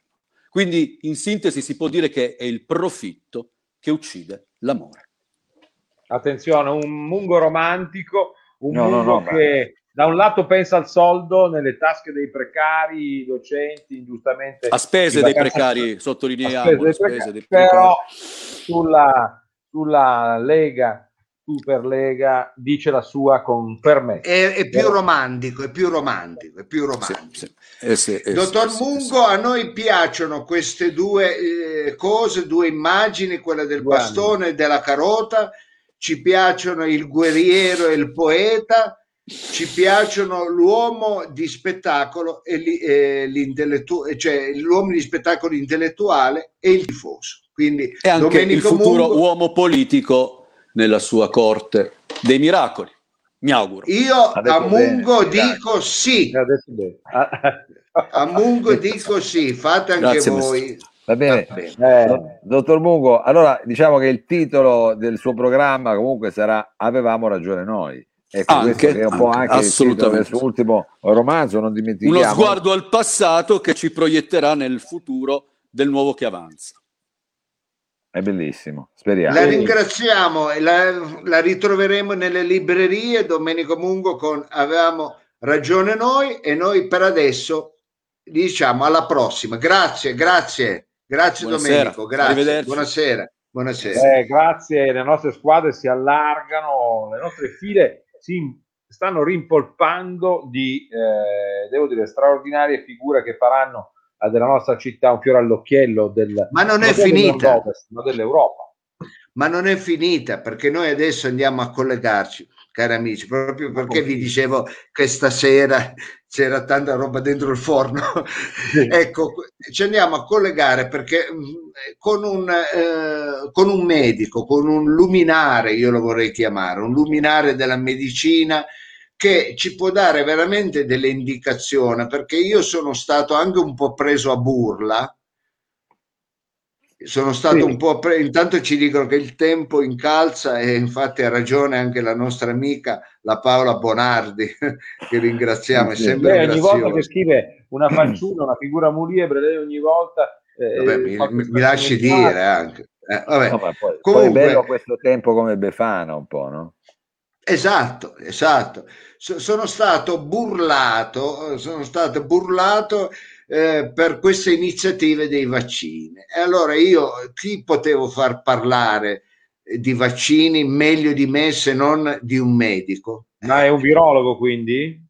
Quindi, in sintesi, si può dire che è il profitto che uccide l'amore. Attenzione, un mungo romantico, un No, no, mungo no, che da un lato pensa al soldo nelle tasche dei precari, docenti, ingiustamente A spese dei precari, sottolineiamo, spese dei a spese precari, dei precari. però sulla, sulla Lega, Superlega, dice la sua con fermezza. È, è più romantico, è più romantico, è più Sì, romantico. sì. Eh sì, eh sì, Dottor eh sì, eh Mungo, a noi piacciono queste due eh, cose, due immagini, quella del Due bastone e della carota, ci piacciono il guerriero e il poeta, ci piacciono l'uomo di spettacolo e li- e l'intellettu- cioè l'uomo di spettacolo intellettuale e il tifoso. Quindi E anche il Domenico futuro Mungo, uomo politico nella sua corte dei miracoli. Mi auguro. io a Mungo bene, grazie. dico sì, a Mungo dico sì, fate anche Grazie, voi. Va bene. Va bene. Eh, Do- Dottor Mungo, allora diciamo che il titolo del suo programma comunque sarà Avevamo ragione noi. Ecco, Anche, è un po' anche, anche il titolo del assolutamente. suo ultimo romanzo, non dimentichiamo. Uno sguardo al passato che ci proietterà nel futuro del nuovo che avanza. È bellissimo, speriamo. La ringraziamo e la, la ritroveremo nelle librerie Domenico Mungo con Avevamo ragione noi e noi per adesso diciamo alla prossima. Grazie, grazie, grazie Buonasera, Domenico, grazie. Buonasera, buonasera. Eh, grazie, le nostre squadre si allargano, le nostre file si stanno rimpolpando di, eh, devo dire, straordinarie figure che faranno della nostra città un fiore all'occhiello del, Ma non è finita. ma dell'Europa. Ma non è finita perché noi adesso andiamo a collegarci, cari amici, proprio perché vi dicevo che stasera c'era tanta roba dentro il forno. ecco, ci andiamo a collegare perché mh, con un, eh, con un medico, con un luminare, io lo vorrei chiamare, un luminare della medicina che ci può dare veramente delle indicazioni, perché io sono stato anche un po' preso a burla. Sono stato Sì. un po' pre- intanto ci dicono che il tempo incalza e infatti ha ragione anche la nostra amica la Paola Bonardi che ringraziamo, è sempre Lei ogni volta che scrive una fanciulla, una figura muliebre, lei ogni volta... eh, Vabbè, mi, mi- lasci dire anche. Eh, vabbè. Ma poi, poi Comunque- è bello questo tempo come Befana un po', no? Esatto, esatto. So- sono stato burlato, sono stato burlato eh, per queste iniziative dei vaccini. E allora io chi potevo far parlare di vaccini meglio di me se non di un medico? Ma è un virologo quindi?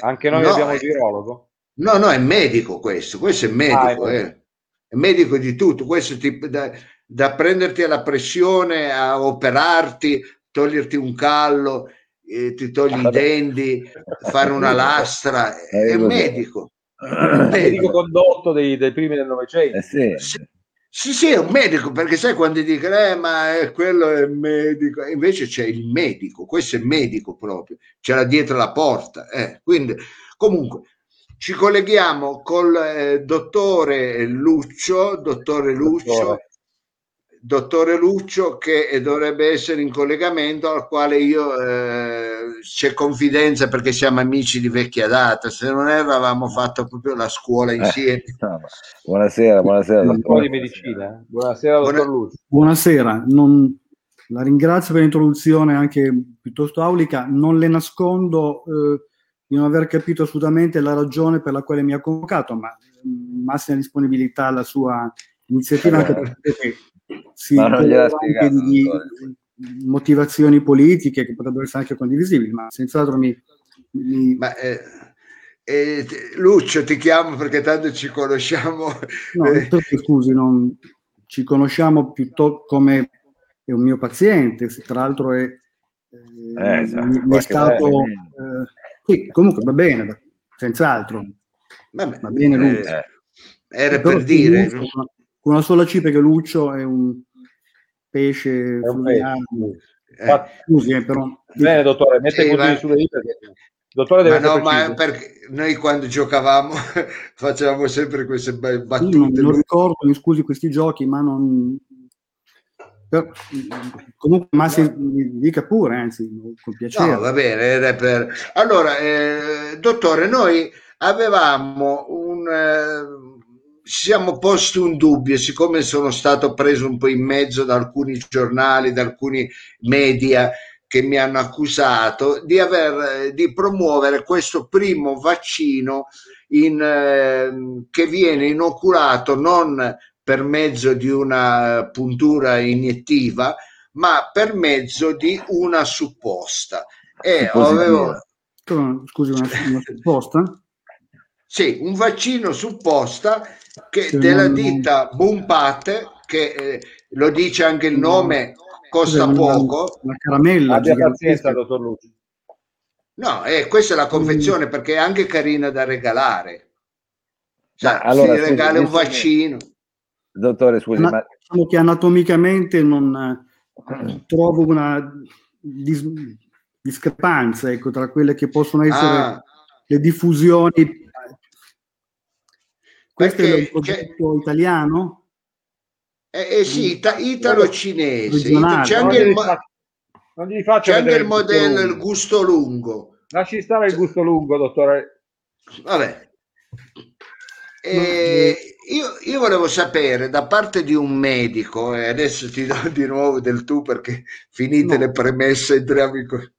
Anche noi No, abbiamo il eh, virologo? No, no, è medico questo, questo è medico, Ah, ecco. eh. è medico di tutto, questo ti, da, da prenderti alla pressione, a operarti, toglierti un callo, eh, ti togli i denti, fare una lastra, Eh, è cos'è? medico. Il medico condotto dei, dei primi del Novecento. Eh sì. Sì. Sì, è un medico, perché sai quando dicono, eh, ma è- quello è medico, invece c'è il medico, questo è medico proprio, ce l'ha dietro la porta. eh. Quindi, comunque, ci colleghiamo col eh, dottore Luccio, dottore Luccio, Dottore. Dottore Luccio che eh, dovrebbe essere in collegamento al quale io eh, c'è confidenza perché siamo amici di vecchia data, se non erro avevamo fatto proprio la scuola insieme. No, ma- buonasera, buonasera. Po' di dottore. medicina. eh. Buonasera, dottor Buona- Lucio. Buonasera, non- la ringrazio per l'introduzione anche piuttosto aulica. Non le nascondo eh, di non aver capito assolutamente la ragione per la quale mi ha convocato, ma mm, massima disponibilità alla sua iniziativa, anche perché si Ma non anche spiegato, di motivazioni politiche che potrebbero essere anche condivisibili, ma senz'altro mi, mi- Ma eh, eh, Lucio ti chiamo perché tanto ci conosciamo. no, eh, scusi, non, ci conosciamo piuttosto come è un mio paziente, se tra l'altro è, Eh, esatto, mi- mi è stato eh, sì, comunque va bene, senz'altro, vabbè, va bene eh, Lucio. era Però per sì, dire. Lucio, con- con una sola C perché Lucio è un pesce fluviale. eh, Scusi, eh, però Bene, dottore, mette Sì, ma- sulle il dottore deve ma no, ma perché noi quando giocavamo facevamo sempre queste be- io non, battute. non ricordo, mi scusi questi giochi, ma non però, comunque ma si dica pure, anzi, con piacere. No, va bene, era per... Allora, eh, dottore, noi avevamo un... eh, ci siamo posti un dubbio, siccome sono stato preso un po' in mezzo da alcuni giornali, da alcuni media che mi hanno accusato di, aver, di promuovere questo primo vaccino in, eh, che viene inoculato non per mezzo di una puntura iniettiva, ma per mezzo di una supposta. E avevo... Scusi, una, una supposta? Sì, un vaccino supposta che della ditta Bumpate, che eh, lo dice anche il nome, costa poco. Una caramella. Abbia pazienza, dottor Luci. No, eh, questa è la confezione mm. perché è anche carina da regalare. Cioè, allora, si regala un vaccino. Dottore, scusi, ma... ma... diciamo che anatomicamente non eh, trovo una dis- discrepanza ecco, tra quelle che possono essere ah. le diffusioni. Questo perché, è un progetto c'è... italiano? Eh, eh sì, ita- italo-cinese. C'è anche il, non gli faccio c'è anche il modello, il gusto lungo. Lasci stare il gusto lungo, dottore. Vabbè. Eh, io, io, volevo sapere da parte di un medico, e adesso ti do di nuovo del tu perché finite no. le premesse entriamo in...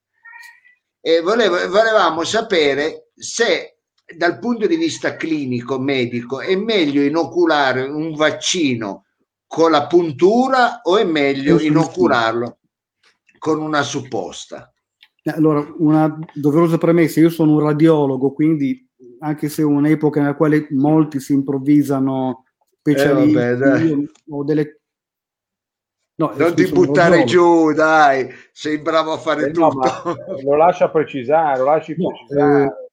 E volevo, volevamo sapere se dal punto di vista clinico, medico, è meglio inoculare un vaccino con la puntura o è meglio inocularlo con una supposta? Eh, allora, una doverosa premessa, io sono un radiologo, quindi anche se è un'epoca nella quale molti si improvvisano specialisti, eh, vabbè, ho delle No, non ti buttare giù, dai, sei bravo a fare eh, tutto. No, lo lascia precisare, lo lasci no, precisare. Eh,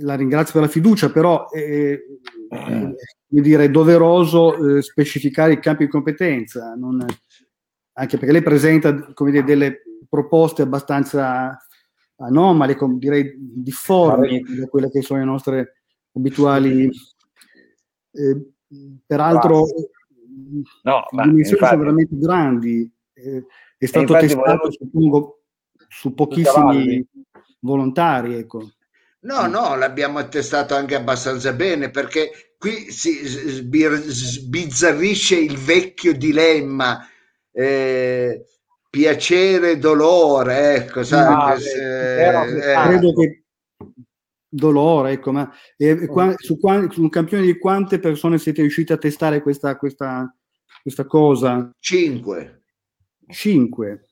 la ringrazio per la fiducia, però eh, eh, dire, è doveroso eh, specificare i campi di competenza. Non, anche perché lei presenta come dire, delle proposte abbastanza anomale, com, direi difformi da quelle che sono le nostre abituali. Eh, peraltro, no, le dimensioni infatti, sono veramente grandi. Eh, è stato testato, volevo... suppongo, su pochissimi volontari. Ecco. No, no, l'abbiamo testato anche abbastanza bene perché qui si sbizzarrisce il vecchio dilemma eh, piacere dolore, ecco, sai, ah, eh, eh, credo che dolore, ecco, ma eh, qua, su, qua, su, un campione di quante persone siete riusciti a testare questa, questa, questa cosa? Cinque. Cinque.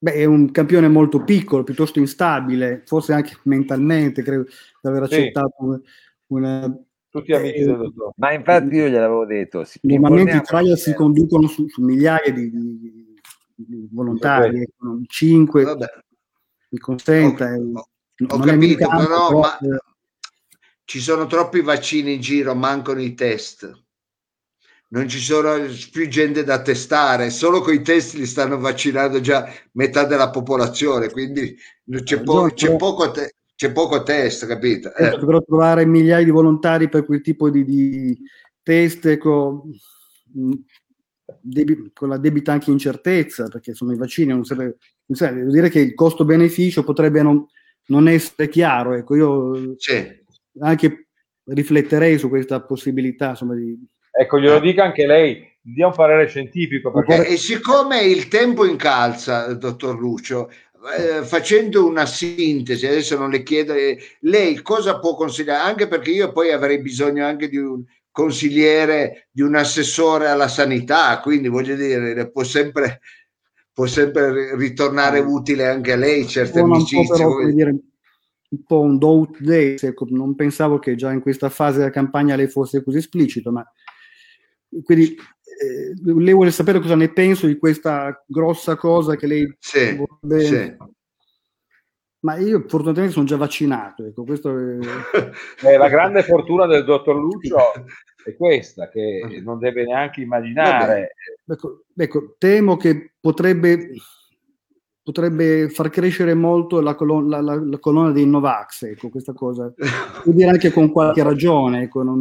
Beh, è un campione molto piccolo, piuttosto instabile, forse anche mentalmente, credo di aver accettato sì. una, tutti amici del dottore. Ma infatti io gliel'avevo detto. Normalmente i trial si conducono su, su migliaia di, di, di volontari, ecco, 5 Vabbè. mi consenta. Ho, ho capito, campo, però, però ma eh, ci sono troppi vaccini in giro, mancano i test. Non ci sono più gente da testare, solo con i test li stanno vaccinando già metà della popolazione, quindi c'è, po- c'è poco te- c'è poco test, capito? Eh. Dovrò trovare migliaia di volontari per quel tipo di, di test con, mm, debi, con, la debita anche incertezza, perché sono i vaccini, non serve, non serve. Devo dire che il costo-beneficio potrebbe non, non essere chiaro. Ecco, io sì. anche rifletterei su questa possibilità. Insomma, di... Ecco, glielo dica anche lei, dia un parere scientifico. Perché... E siccome il tempo incalza, dottor Lucio, eh, facendo una sintesi, adesso non le chiedo, eh, lei cosa può consigliare? Anche perché io poi avrei bisogno anche di un consigliere, di un assessore alla sanità, quindi voglio dire, può sempre, può sempre ritornare utile anche a lei certe amicizie. Un po', dire, un po' un do days, ecco, non pensavo che già in questa fase della campagna lei fosse così esplicito, ma quindi eh, lei vuole sapere cosa ne penso di questa grossa cosa che lei sì, vorrebbe... sì. Ma io fortunatamente sono già vaccinato. Ecco, questo è... eh, la grande fortuna del dottor Lucio è questa, che non deve neanche immaginare. Ecco, ecco, temo che potrebbe, potrebbe far crescere molto la, colon- la, la, la colonna dei Novax, ecco, questa cosa. Vuol dire anche con qualche ragione. Ecco, non...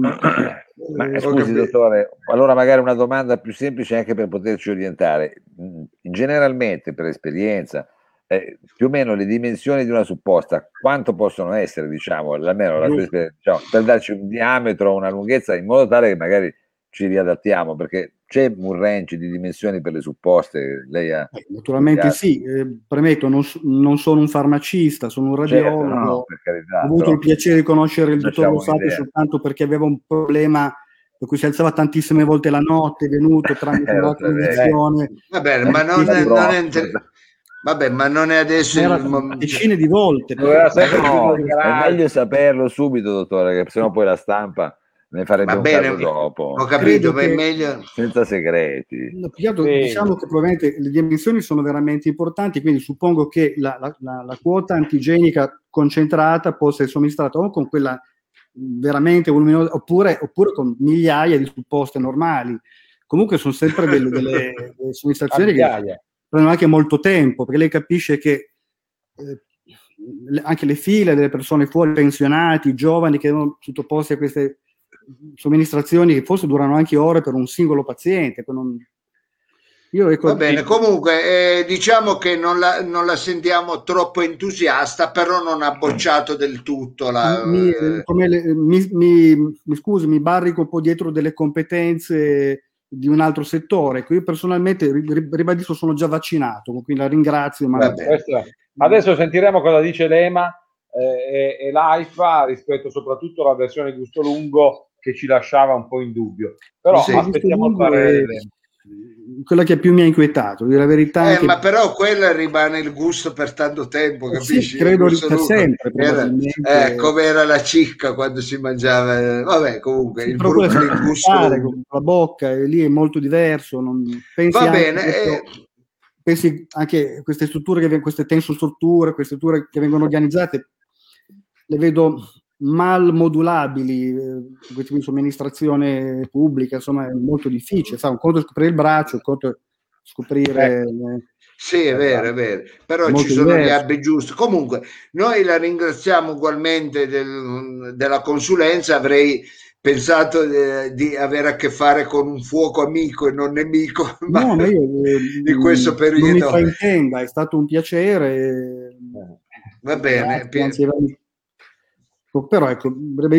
Ma eh, scusi, dottore, allora magari una domanda più semplice anche per poterci orientare. Mm, generalmente, per esperienza, eh, più o meno le dimensioni di una supposta, quanto possono essere, diciamo, almeno la, diciamo, per darci un diametro, una lunghezza, in modo tale che magari ci riadattiamo, perché c'è un range di dimensioni per le supposte? Lei ha, eh, naturalmente ha... sì, eh, premetto, non, non, sono un farmacista, sono un certo, radiologo, certo, no, carità, ho avuto il piacere di conoscere il dottor Rosato soltanto perché aveva un problema per cui si alzava tantissime volte la notte, è venuto tramite eh, la condizione. Va bene, ma non è, non è inter... Vabbè, ma non è adesso Era il... decine di volte. No, è meglio saperlo subito, dottore, che sennò poi la stampa ne farebbe Va bene, dopo. Ho capito, ma è meglio... Senza segreti. No, diciamo che probabilmente le dimensioni sono veramente importanti, quindi suppongo che la, la, la, la quota antigenica concentrata possa essere somministrata o con quella veramente voluminosa oppure, oppure, con migliaia di supposte normali. Comunque sono sempre delle, delle, delle somministrazioni che prendono anche molto tempo, perché lei capisce che eh, anche le file delle persone fuori pensionati, giovani che sono sottoposti a queste somministrazioni che forse durano anche ore per un singolo paziente. Non... Io, ecco, Va bene, comunque eh, diciamo che non la, non la, sentiamo troppo entusiasta, però non ha bocciato del tutto la... Mi, eh... le, mi, mi, mi scusi, mi barrico un po' dietro delle competenze di un altro settore. Io personalmente ribadisco sono già vaccinato, quindi la ringrazio. Ma... Adesso sentiremo cosa dice l'EMA eh, e, e l'AIFA rispetto soprattutto alla versione gusto lungo che ci lasciava un po' in dubbio. Però sì, aspettiamo il parere. Quella che più mi ha inquietato, la verità. Eh, che... Ma però quella rimane il gusto per tanto tempo, eh, capisci? Sì, credo per sempre. Era, eh, come era la cicca quando si mangiava. Vabbè, comunque sì, il, bru- il gusto. Con la bocca, e lì è molto diverso. Non... Pensi Va bene. Questo... Eh... Pensi anche a queste strutture, che, queste tensostrutture, queste strutture che vengono organizzate, le vedo mal modulabili, eh, questa somministrazione pubblica, insomma, è molto difficile. Sa, un conto è scoprire il braccio, un conto è scoprire. Eh. Sì, è vero, è vero, però ci sono diverso. gli abbi giusti. Comunque, noi la ringraziamo ugualmente del, della consulenza. Avrei pensato eh, di avere a che fare con un fuoco amico e non nemico no, ma io, di questo periodo. Non mi fraintenda, è stato un piacere. Va bene. Grazie, però ecco,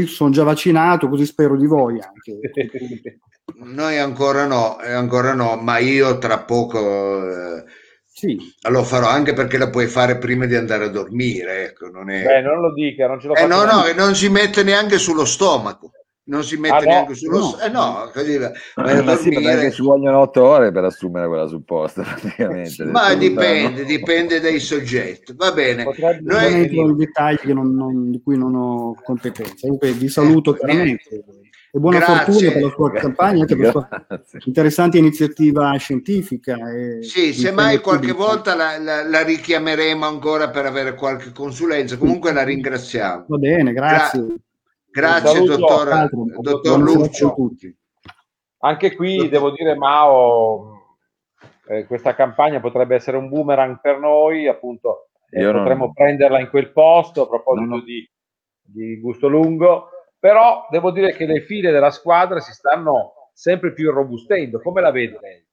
sono già vaccinato, così spero di voi anche. Noi ancora no, eh, ancora no, ma io tra poco eh, sì. lo farò anche perché la puoi fare prima di andare a dormire. Ecco, non, è... Beh, non lo dica, non ce lo eh, no, no, non si mette neanche sullo stomaco non si mette ah, neanche sullo no, eh, no, così va, eh, ma sì, perché ci vogliono otto ore per assumere quella supposta praticamente ma dipende, dipende dai soggetti. Va bene. Potrebbe noi in dettagli non, non, di cui non ho competenza. Comunque vi saluto eh, chiaramente. e buona grazie. fortuna per la sua campagna anche per la sua interessante iniziativa scientifica e sì, semmai qualche volta la, la, la, richiameremo ancora per avere qualche consulenza. Comunque la ringraziamo. Va bene, grazie. Gra- Grazie, dottor, dottor Lucio. Anche qui devo dire, Mao, eh, questa campagna potrebbe essere un boomerang per noi, appunto, eh, potremmo non... prenderla in quel posto a proposito non... di, di gusto lungo, però devo dire che le file della squadra si stanno sempre più robustendo. Come la vede lei?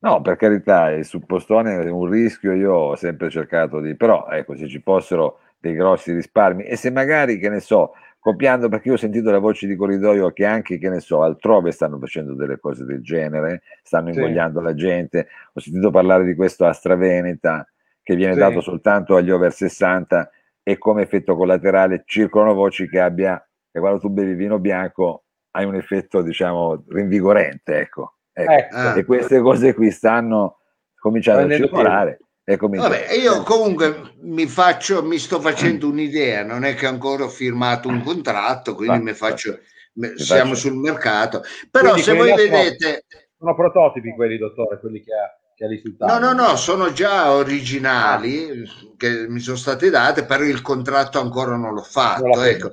No, per carità, il suppostone è un rischio, io ho sempre cercato di, però ecco, se ci fossero dei grossi risparmi e se magari, che ne so, copiando perché io ho sentito le voci di corridoio che anche, che ne so, altrove stanno facendo delle cose del genere, stanno invogliando sì. la gente. Ho sentito parlare di questo AstraVeneta che viene sì. dato soltanto agli over 60 e come effetto collaterale circolano voci che abbia, che quando tu bevi vino bianco hai un effetto, diciamo, rinvigorente, ecco. ecco. ecco. E queste cose qui stanno cominciando a circolare. Vabbè, io comunque mi, faccio, mi sto facendo un'idea, non è che ancora ho firmato un contratto, quindi mi faccio, mi siamo faccio. sul mercato. Però quindi se voi vedete... Sono prototipi quelli, dottore, quelli che ha, che ha risultato. No, no, no, sono già originali ah. che mi sono state date, però il contratto ancora non l'ho fatto. Non ecco.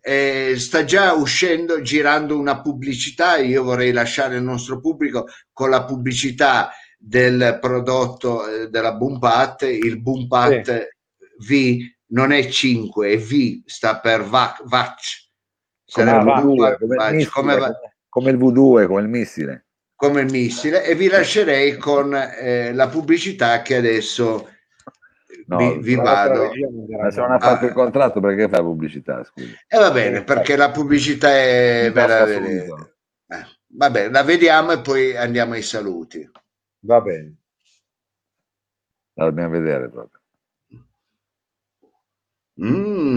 Eh, sta già uscendo, girando una pubblicità, io vorrei lasciare il nostro pubblico con la pubblicità del prodotto eh, della Bumpat, il Bumpat sì. V non è 5, è V, sta per VAC, VAC. Come, V2, come, il come, va- come il V2, come il missile. Come il missile, e vi lascerei con eh, la pubblicità che adesso No, vi, vi vado. Ma se non ha fatto il contratto perché fa pubblicità? E va bene, perché la pubblicità è subito. eh, Va bene, la vediamo e poi andiamo ai saluti. Va bene. La dobbiamo vedere proprio. Mm.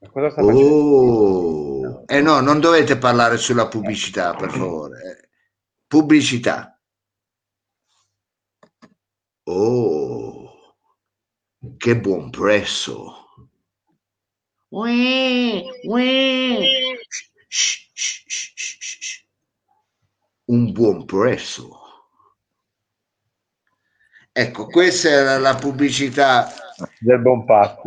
Ma cosa sta facendo? Oh. Eh no, non dovete parlare sulla pubblicità, per favore. eh. Pubblicità. Oh, che buon prezzo. Un buon prezzo. Ecco, questa era la pubblicità Del buon Pat.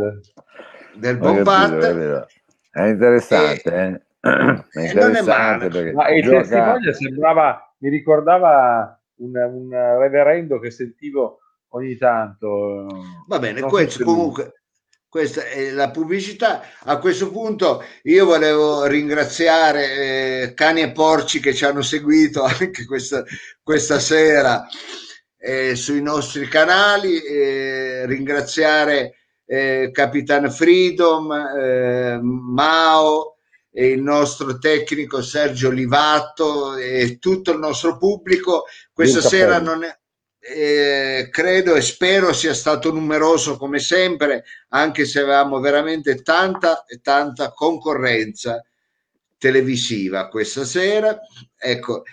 del buon capito, Pat. È interessante, eh? È non è interessante male. perché Ma il gioca- testimone sembrava, mi ricordava un, un reverendo che sentivo ogni tanto. Va bene, questo comunque questa è la pubblicità. A questo punto io volevo ringraziare eh, Cani e Porci che ci hanno seguito anche questa, questa sera eh, sui nostri canali, eh, ringraziare eh, Capitan Freedom, Mao il nostro tecnico Sergio Livatto e tutto il nostro pubblico. Questa sera non è, eh, credo e spero sia stato numeroso come sempre, anche se avevamo veramente tanta e tanta concorrenza televisiva questa sera. Ecco,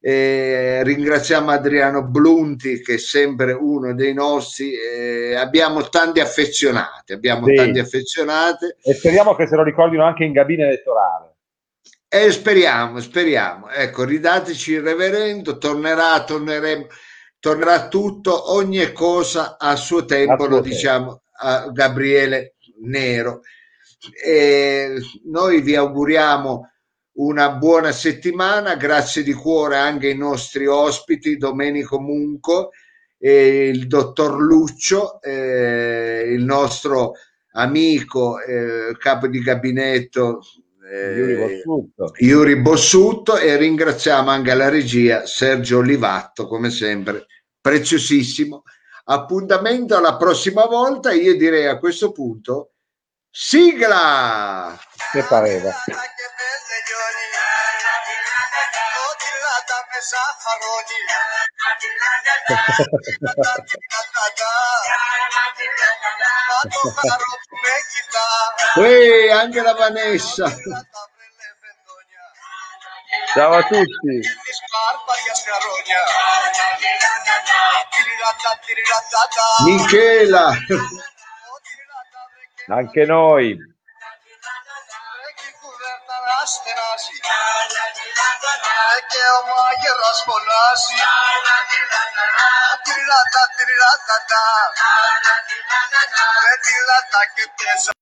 eh, ringraziamo Adriano Blunti che è sempre uno dei nostri. eh, abbiamo tanti affezionati, abbiamo Sì. tanti affezionati E speriamo che se lo ricordino anche in cabina elettorale. e speriamo, speriamo. Ecco, ridateci il reverendo, tornerà, torneremo, tornerà tutto, ogni cosa a suo tempo, A lo tempo. diciamo a Gabriele Nero. E noi vi auguriamo una buona settimana, grazie di cuore anche ai nostri ospiti, Domenico Munco e il dottor Luccio, eh, il nostro amico, eh, capo di gabinetto. eh, Bossutto. Yuri Bossutto e ringraziamo anche la regia Sergio Olivatto come sempre preziosissimo appuntamento alla prossima volta io direi a questo punto sigla Che pareva? Uè, anche la Vanessa Ciao a tutti. Michela Anche noi. Πονάς, πεινάσει Δικαίωμα γεράς πονάσει Τυράτα, τυράτα, τυράτα Ρε τυράτα και πέσα